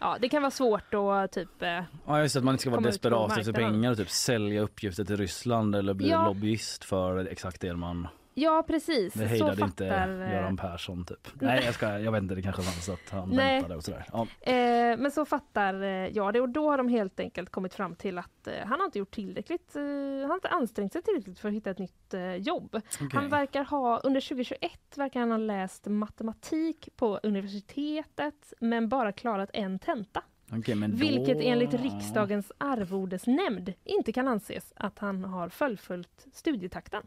Ja, det kan vara svårt att typ eh, Ja just att man inte ska vara Komma ut på desperat efter marknaden. pengar och typ sälja uppgifter till Ryssland eller bli Ja. lobbyist för exakt det man Ja, precis. Det så hejdade inte fattar eh, Göran Persson typ. Nej jag ska, jag vet inte det kanske fanns att han Nej. väntade och sådär. Ja. Eh, men så fattar eh, jag det och då har de helt enkelt kommit fram till att eh, han har inte gjort tillräckligt, eh, han har inte ansträngt sig tillräckligt för att hitta ett nytt eh, jobb. Han verkar ha, under 2021 verkar han ha läst matematik på universitetet men bara klarat en tenta. Men då... Vilket enligt riksdagens arvodesnämnd inte kan anses att han har fullföljt studietakten.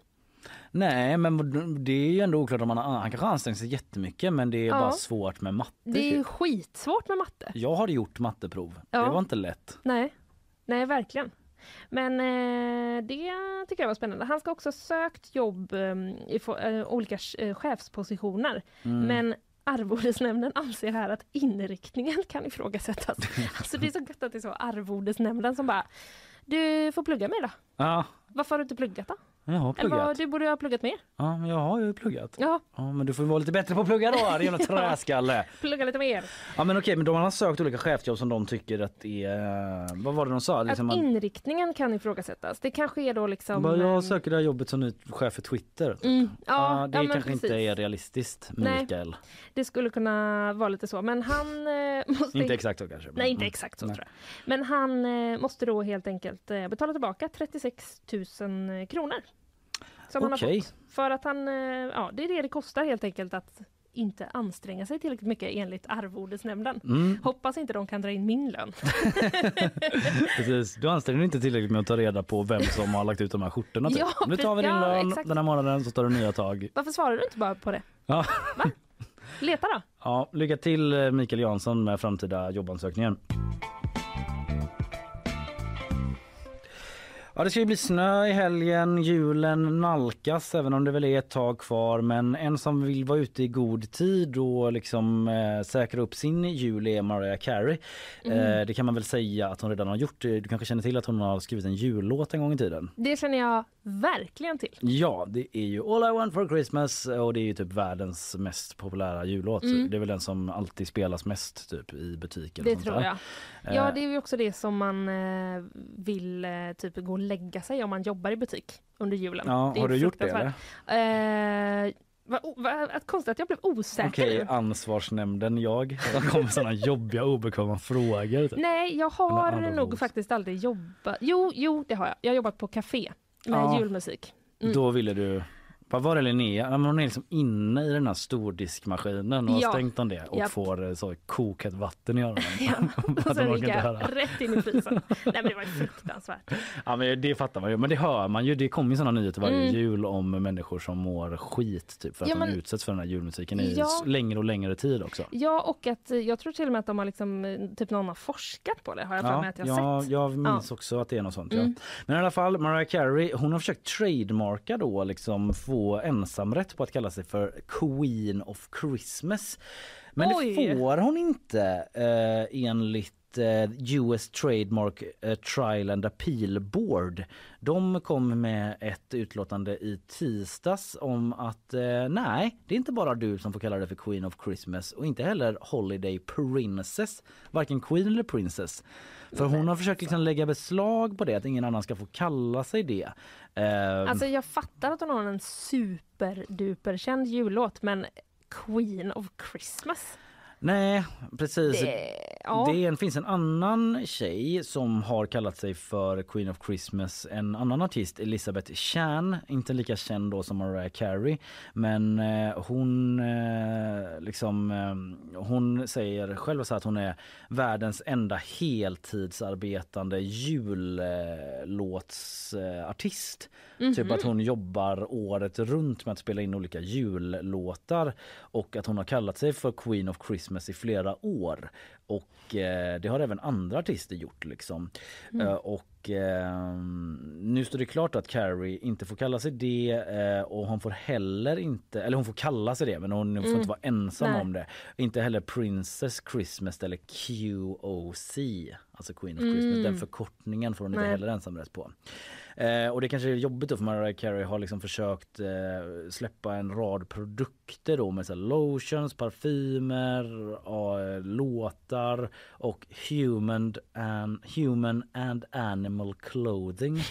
Nej men det är ju ändå oklart om han, han kanske har ansträngt sig jättemycket men det är Ja. bara svårt med matte. Det är typ. skitsvårt med matte. Jag har gjort matteprov. Ja. Det var inte lätt. Nej, nej verkligen. Men eh, det tycker jag var spännande. Han ska också ha sökt jobb eh, i få, eh, olika eh, chefspositioner. Mm. Men arvodesnämnden anser här att inriktningen kan ifrågasättas. alltså det är så gött att det är så arvodesnämnden som bara Du får plugga mer då. Ja, Varför har du inte pluggat då? Jag har Eller vad, pluggat. du borde ha pluggat mer. Ja, men jag har ju pluggat. Ja, Ja, men du får vara lite bättre på att plugga då, jävla träskalle. plugga lite mer. Ja men okej, men de har sökt olika chefsjobb som de tycker att är... Vad var det de sa? Liksom att att- inriktningen kan ifrågasättas. Det kanske är då liksom... Bara, jag söker det här jobbet som ny chef för Twitter. typ. Mm, ja, Ja, det ja, kanske inte är realistiskt, Nej. Mikael. Det skulle kunna vara lite så, men han eh, måste... Inte exakt så kanske. men- Nej, inte mm. exakt så Nej. tror jag. Men han eh, måste då helt enkelt eh, betala tillbaka 36 000 kronor. Som han har fått. För att han, eh, ja det är det det kostar helt enkelt att inte anstränga sig tillräckligt mycket enligt arvodesnämnden. Mm. Hoppas inte de kan dra in min lön. Precis. Du anstränger dig inte tillräckligt med att ta reda på vem som har lagt ut de här skjortorna. Typ. Ja, nu tar vi din ja, lön exakt. den här månaden så tar du nya tag. Varför svarar du inte bara på det? Ja. Leta då! Ja, lycka till eh, Mikael Jansson med framtida jobbansökningen. Ja, det ska ju bli snö i helgen. Julen nalkas även om det väl är ett tag kvar. Men en som vill vara ute i god tid och liksom eh, säkra upp sin jul är Mariah Carey. Mm. Eh, det kan man väl säga att hon redan har gjort. Du kanske känner till att hon har skrivit en jullåt en gång i tiden? Det känner jag verkligen till. Ja, det är ju All I want for Christmas och det är ju typ världens mest populära jullåt. Mm. Det är väl den som alltid spelas mest typ i butiken. Det tror jag. Eh, Ja, det är ju också det som man eh, vill eh, typ gå och lägga sig om man jobbar i butik under julen. Ja, har du gjort det, fruktansvärt. Eh, vad konstigt att jag blev osäker Okej, ansvarsnämnden jag. Det kommer sådana jobbiga obekväma frågor. Typ. Nej, jag har Eller nog faktiskt aldrig jobbat. Jo, jo, det har jag. Jag har jobbat på café med Ja. julmusik. Mm. Då ville du Vad var det Linnea? Hon är liksom inne i den här stordiskmaskinen och har Ja. stängt om det och Japp. får eh, så kokat vatten i öronen. Ja, och sen de gick jag rätt in i frysen. Nej men det var fruktansvärt. Ja men det fattar man ju. Men det hör man ju. Det kommer ju sådana nyheter varje Mm. jul om människor som mår skit typ för att Ja, de men- utsätts för den här julmusiken i Ja. längre och längre tid också. Ja och att eh, jag tror till och med att de har liksom, eh, typ någon har forskat på det har jag för mig att jag har ja, sett. jag minns också att det är något sånt. Mm. Men i alla fall, Mariah Carey hon har försökt trademarka då, liksom få ensamrätt på att kalla sig för Queen of Christmas. Men Oj. det får hon inte eh, enligt eh, US Trademark eh, Trial and Appeal Board. De kom med ett utlåtande i tisdags om att eh, nej, det är inte bara du som får kalla dig för Queen of Christmas och inte heller Holiday Princess, varken Queen eller Princess. För hon har försökt liksom lägga beslag på det, att ingen annan ska få kalla sig det. Eh, Alltså jag fattar att hon har en superduperkänd jullåt men Queen of Christmas? Nej, precis. Det- ja. Det finns en annan tjej som har kallat sig för Queen of Christmas. En annan artist, Elizabeth Chan, inte lika känd då som Mariah Carey. Men eh, hon, eh, liksom, eh, hon säger själv så att hon är världens enda heltidsarbetande jullåtsartist. Typ Mhm. att hon jobbar året runt med att spela in olika jullåtar och att hon har kallat sig för Queen of Christmas i flera år. Och eh, det har även andra artister gjort liksom. Mm. Eh, och eh, nu står det klart att Carrie inte får kalla sig det eh, och hon får heller inte, eller hon får kalla sig det men hon får Mm. inte vara ensam Nej. om det. Inte heller Princess Christmas eller QOC, alltså Queen of Christmas. Mm. Den förkortningen får hon inte Nej. heller ensamrätt på. Eh, och det kanske är jobbigt då för Mariah Carey har liksom försökt eh, släppa en rad produkter då med så lotions, parfymer, eh, låtar och human and, human and animal clothing.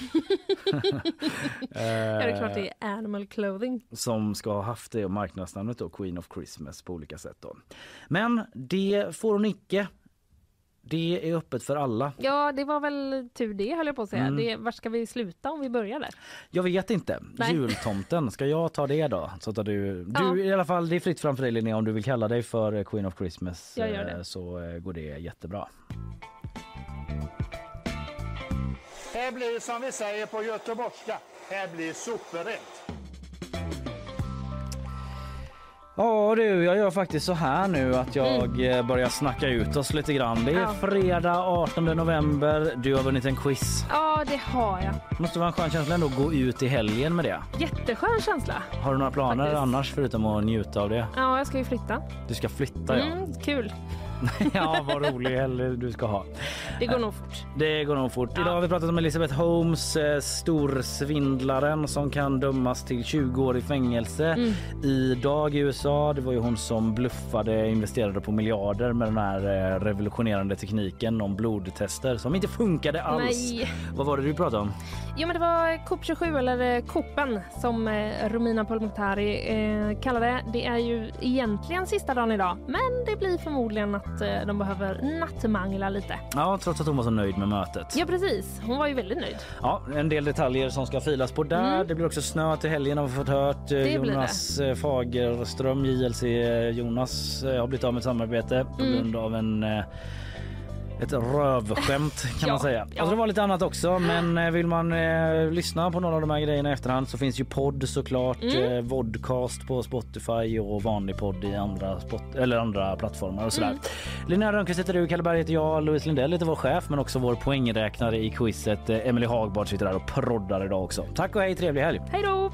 Ja, det är klart Eh, det är animal clothing. som ska ha haft det marknadsnamnet då Queen of Christmas på olika sätt då. Men det får hon icke. Det är öppet för alla. Ja, det var väl tur det höll jag på att säga. Mm. Det, var ska vi sluta om vi börjar där? Jag vet inte. Nej. Jultomten, ska jag ta det då? Så tar du, du Ja. i alla fall, det är fritt fram för dig Linnea om du vill kalla dig för Queen of Christmas Jag gör eh, det. så eh, går det jättebra. Här blir som vi säger på göteborgska, här blir superrätt. Ja du, jag gör faktiskt så här nu att jag eh, börjar snacka ut oss lite grann. Det är Mm. Ja. fredag 18 november. Du har vunnit en quiz. Ja, det har jag. Måste vara en skön känsla ändå att gå ut i helgen med det. Jätteskön känsla. Har du några planer Faktiskt. annars förutom att njuta av det? Ja, jag ska ju flytta. Du ska flytta ja. Mm, kul. ja, vad rolig helg du ska ha. Det går nog fort. Det går nog fort. Idag har vi pratat om Elizabeth Holmes, eh, storsvindlaren som kan dömas till 20 år i fängelse. Mm. Idag i USA, det var ju hon som bluffade investerade på miljarder med den här eh, revolutionerande tekniken om blodtester som inte funkade alls. Nej. Vad var det du pratade om? Jo, men det var COP 27 eller eh, Copen som Romina Pourmokhtari eh, kallade det. Det är ju egentligen sista dagen idag, men det blir förmodligen att eh, de behöver nattmangla lite. Ja, trots att hon var så nöjd med mötet. Ja, precis. Hon var ju väldigt nöjd. Ja, en del detaljer som ska filas på där. Mm. Det blir också snö till helgen har vi fått hört. Blir Jonas eh, Fagerström, JLC eh, Jonas har blivit av med ett samarbete på Mm. grund av en ett rövskämt kan Ja, man säga. ja. Och det var lite annat också men eh, vill man eh, lyssna på några av de här grejerna i efterhand så finns ju podd såklart. Mm. Eh, vodcast på Spotify och vanlig podd i andra, spot- eller andra plattformar och sådär. Mm. Linnea Rönnqvist heter du, Kalle Berg heter jag, Louise Lindell heter vår chef men också vår poängräknare i quizet. Eh, Emily Hagbard sitter där och proddar idag också. Tack och hej, trevlig helg! Hej då!